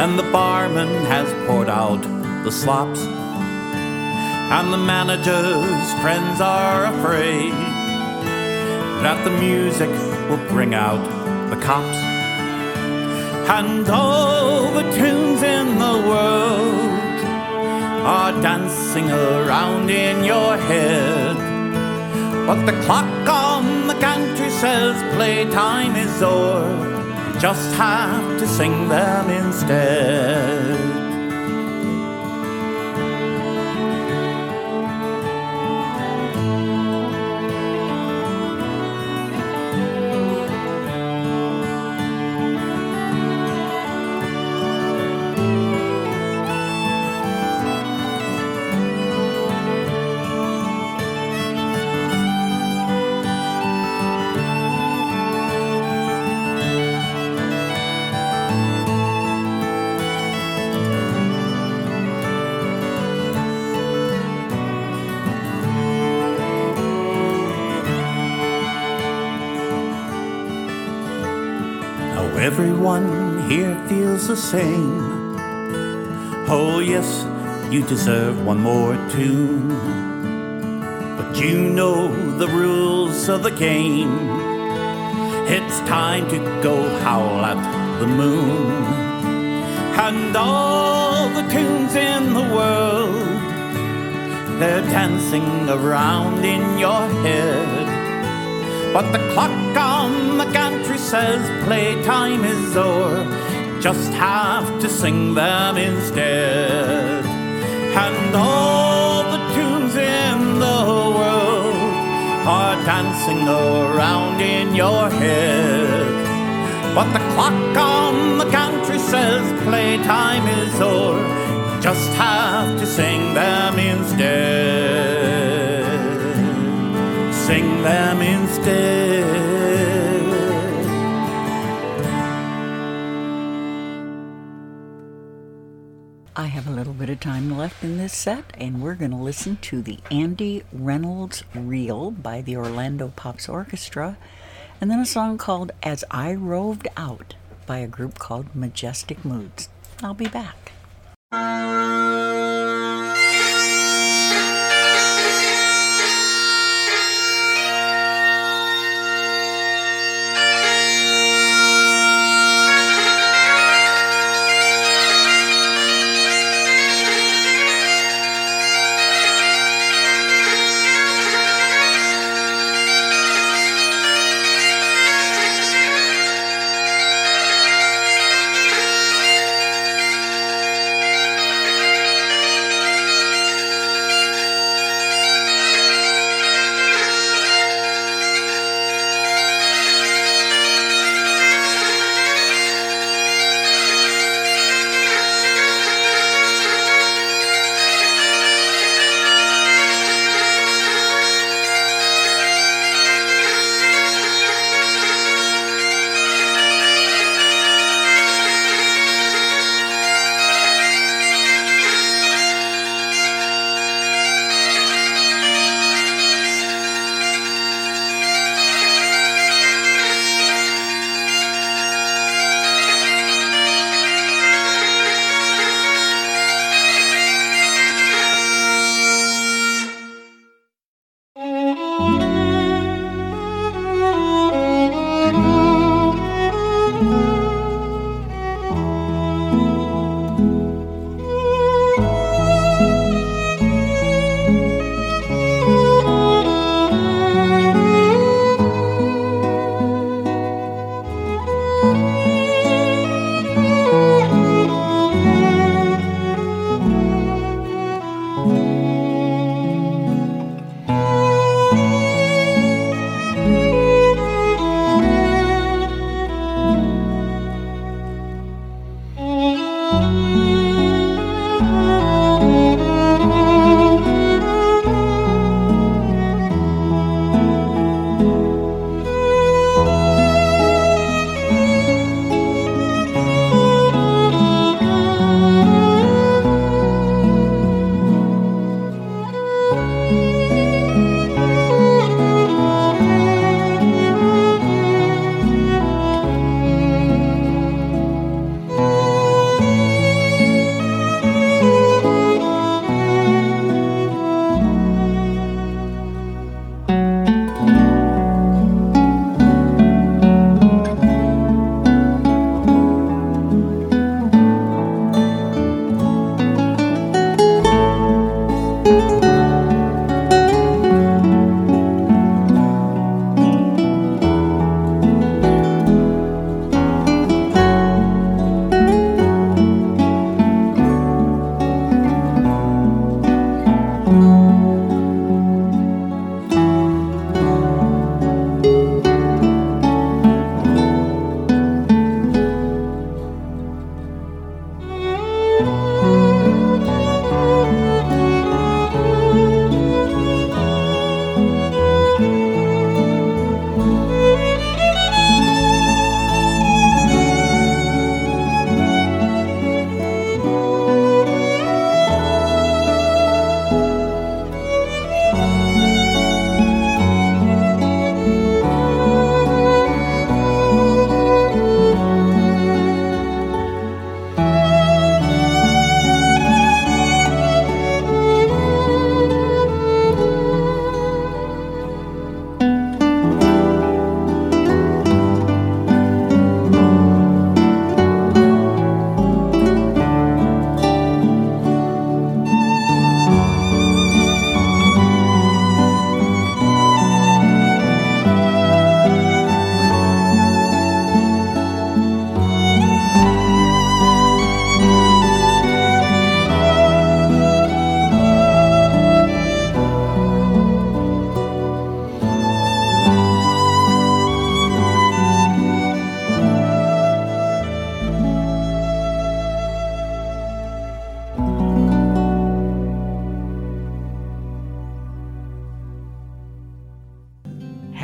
and the barman has poured out the slops. And the manager's friends are afraid that the music will bring out the cops. And all the tunes in the world are dancing around in your head. But the clock on the gantry says playtime is o'er. You just have to sing them instead. The same. Oh, yes, you deserve one more tune. But you know the rules of the game. It's time to go howl at the moon. And all the tunes in the world, they're dancing around in your head. But the clock on the gantry says playtime is o'er. Just have to sing them instead. And all the tunes in the world are dancing around in your head. But the clock on the gantry says playtime is o'er. Just have to sing them instead sing them instead. Have a little bit of time left in this set, and we're going to listen to the Andy Reynolds Reel by the Orlando Pops Orchestra, and then a song called As I Roved Out by a group called Majestic Moods. I'll be back.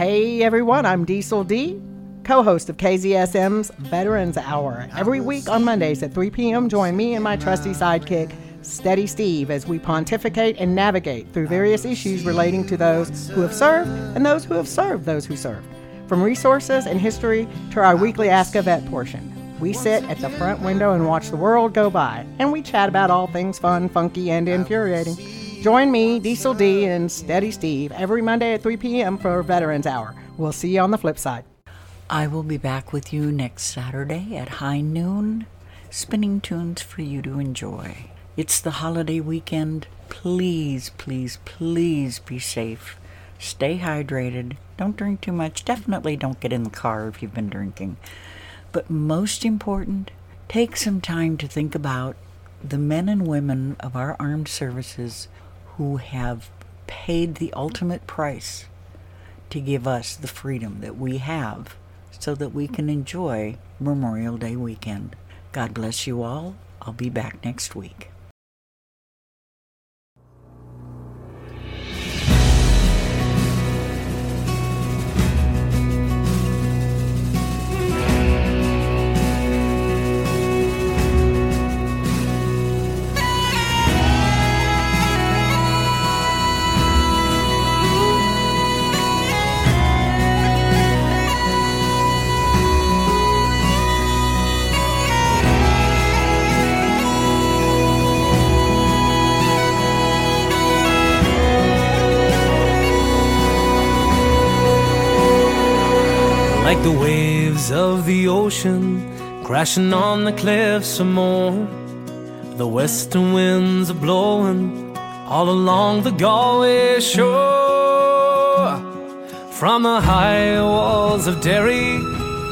Hey everyone, I'm Diesel D, co host of KZSM's Veterans Hour. Every week on Mondays at 3 p.m., join me and my trusty sidekick, Steady Steve, as we pontificate and navigate through various issues relating to those who have served and those who have served those who served. From resources and history to our weekly Ask a Vet portion. We sit at the front window and watch the world go by, and we chat about all things fun, funky, and infuriating. Join me, Diesel D, and Steady Steve every Monday at 3 p.m. for Veterans Hour. We'll see you on the flip side. I will be back with you next Saturday at high noon, spinning tunes for you to enjoy. It's the holiday weekend. Please, please, please be safe. Stay hydrated. Don't drink too much. Definitely don't get in the car if you've been drinking. But most important, take some time to think about the men and women of our armed services who have paid the ultimate price to give us the freedom that we have so that we can enjoy Memorial Day weekend. God bless you all. I'll be back next week. The waves of the ocean crashing on the cliffs some more. The western winds are blowing all along the Galway shore. From the high walls of Derry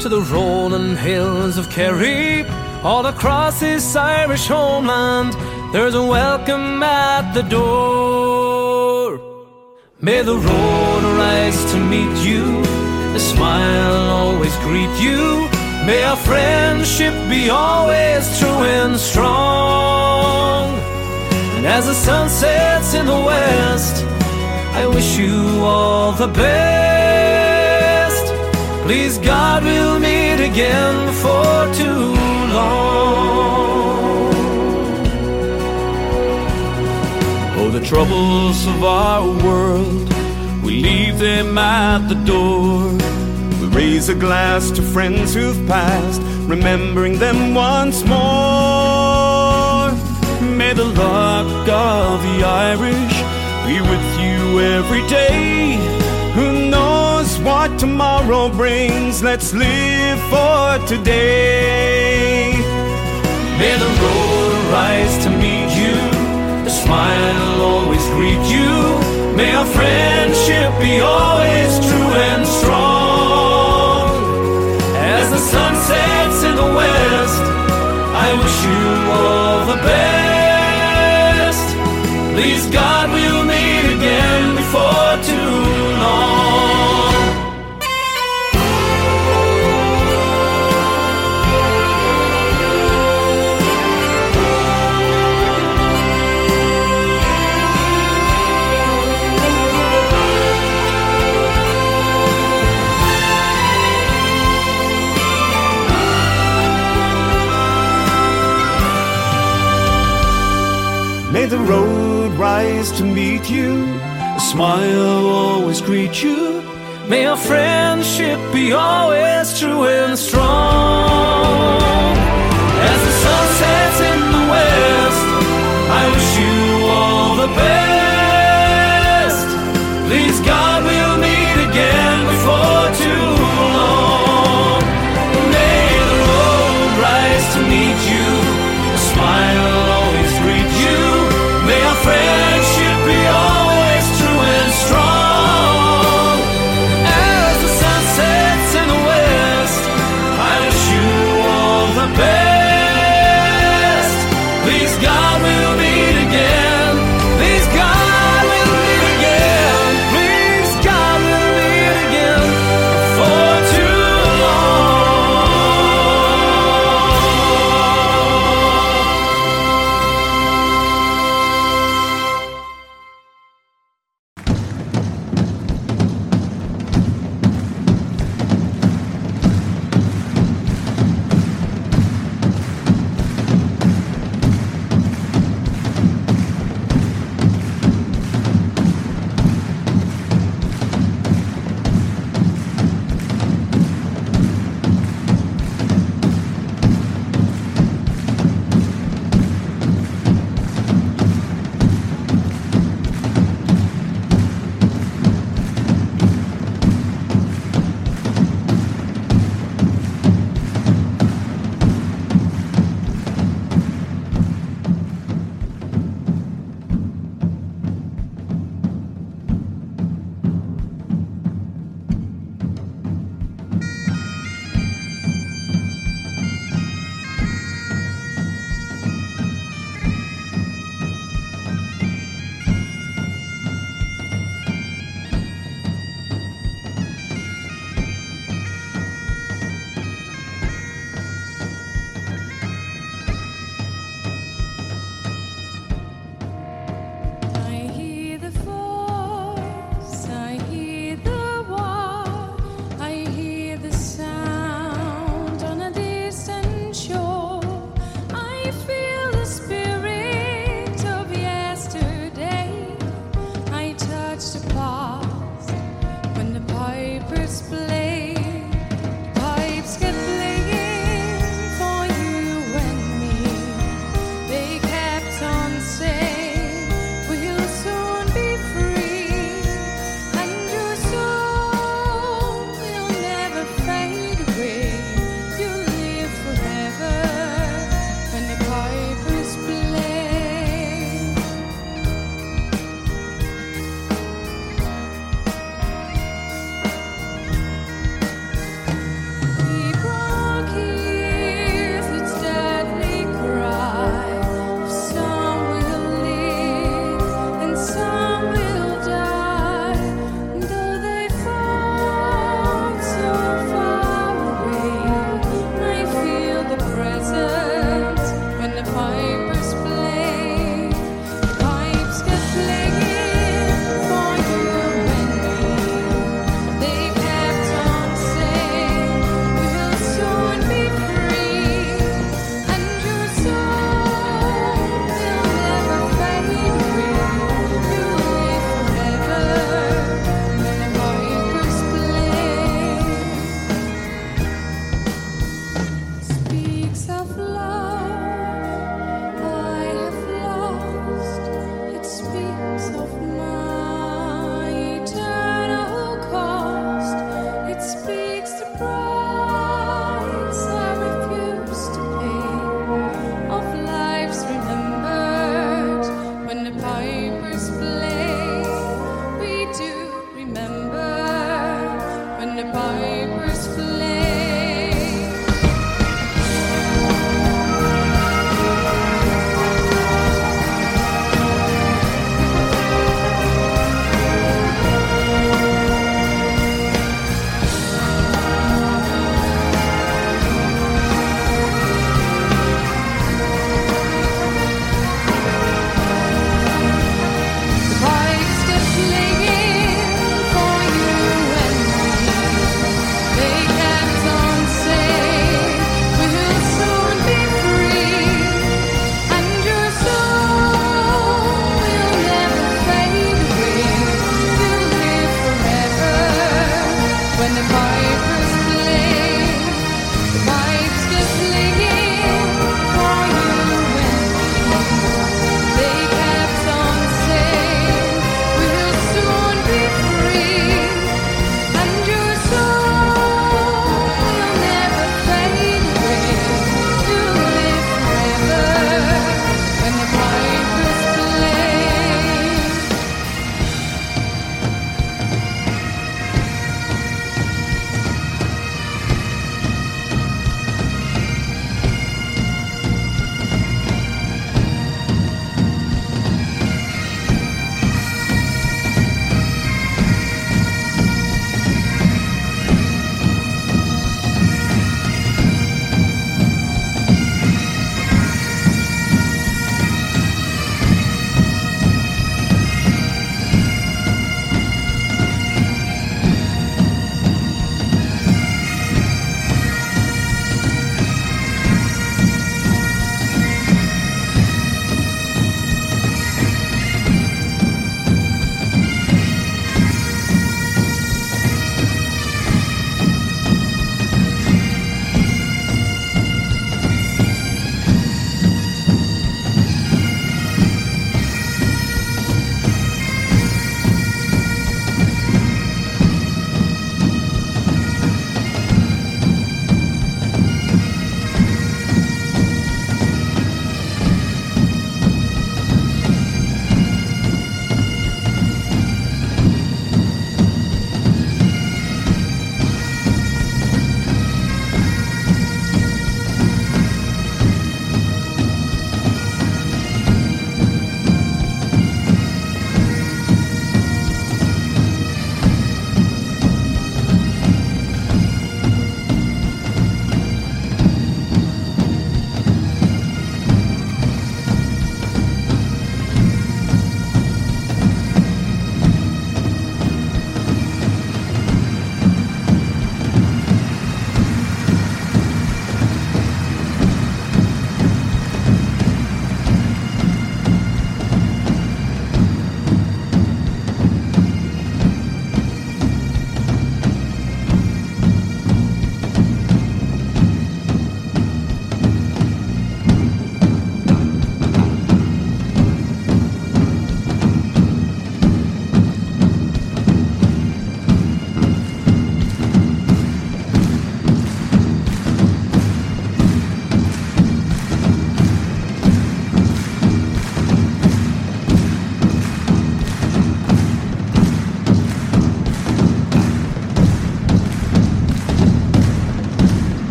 to the rolling hills of Kerry, all across this Irish homeland, there's a welcome at the door. May the road rise to meet you, smile always greet you. May our friendship be always true and strong. And as the sun sets in the west, I wish you all the best. Please, God, we'll meet again before too long. Oh, the troubles of our world, we leave them at the door. We raise a glass to friends who've passed, remembering them once more. May the luck of the Irish be with you every day. Who knows what tomorrow brings? Let's live for today. May the road rise to meet you, the smile always greet you. May our friendship be always true and strong. As the sun sets in the west, I wish you all the best. Please, God, we'll The road rise to meet you, a smile always greet you. May our friendship be always true and strong. As the sun sets in the west, I wish you all the best.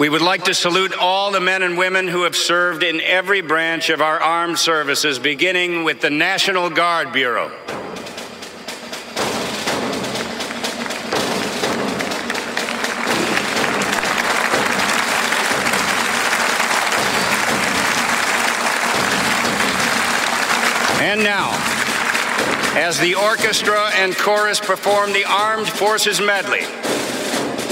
We would like to salute all the men and women who have served in every branch of our armed services, beginning with the National Guard Bureau. And now, as the orchestra and chorus perform the Armed Forces Medley,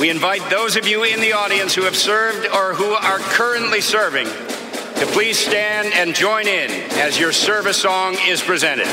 we invite those of you in the audience who have served or who are currently serving to please stand and join in as your service song is presented.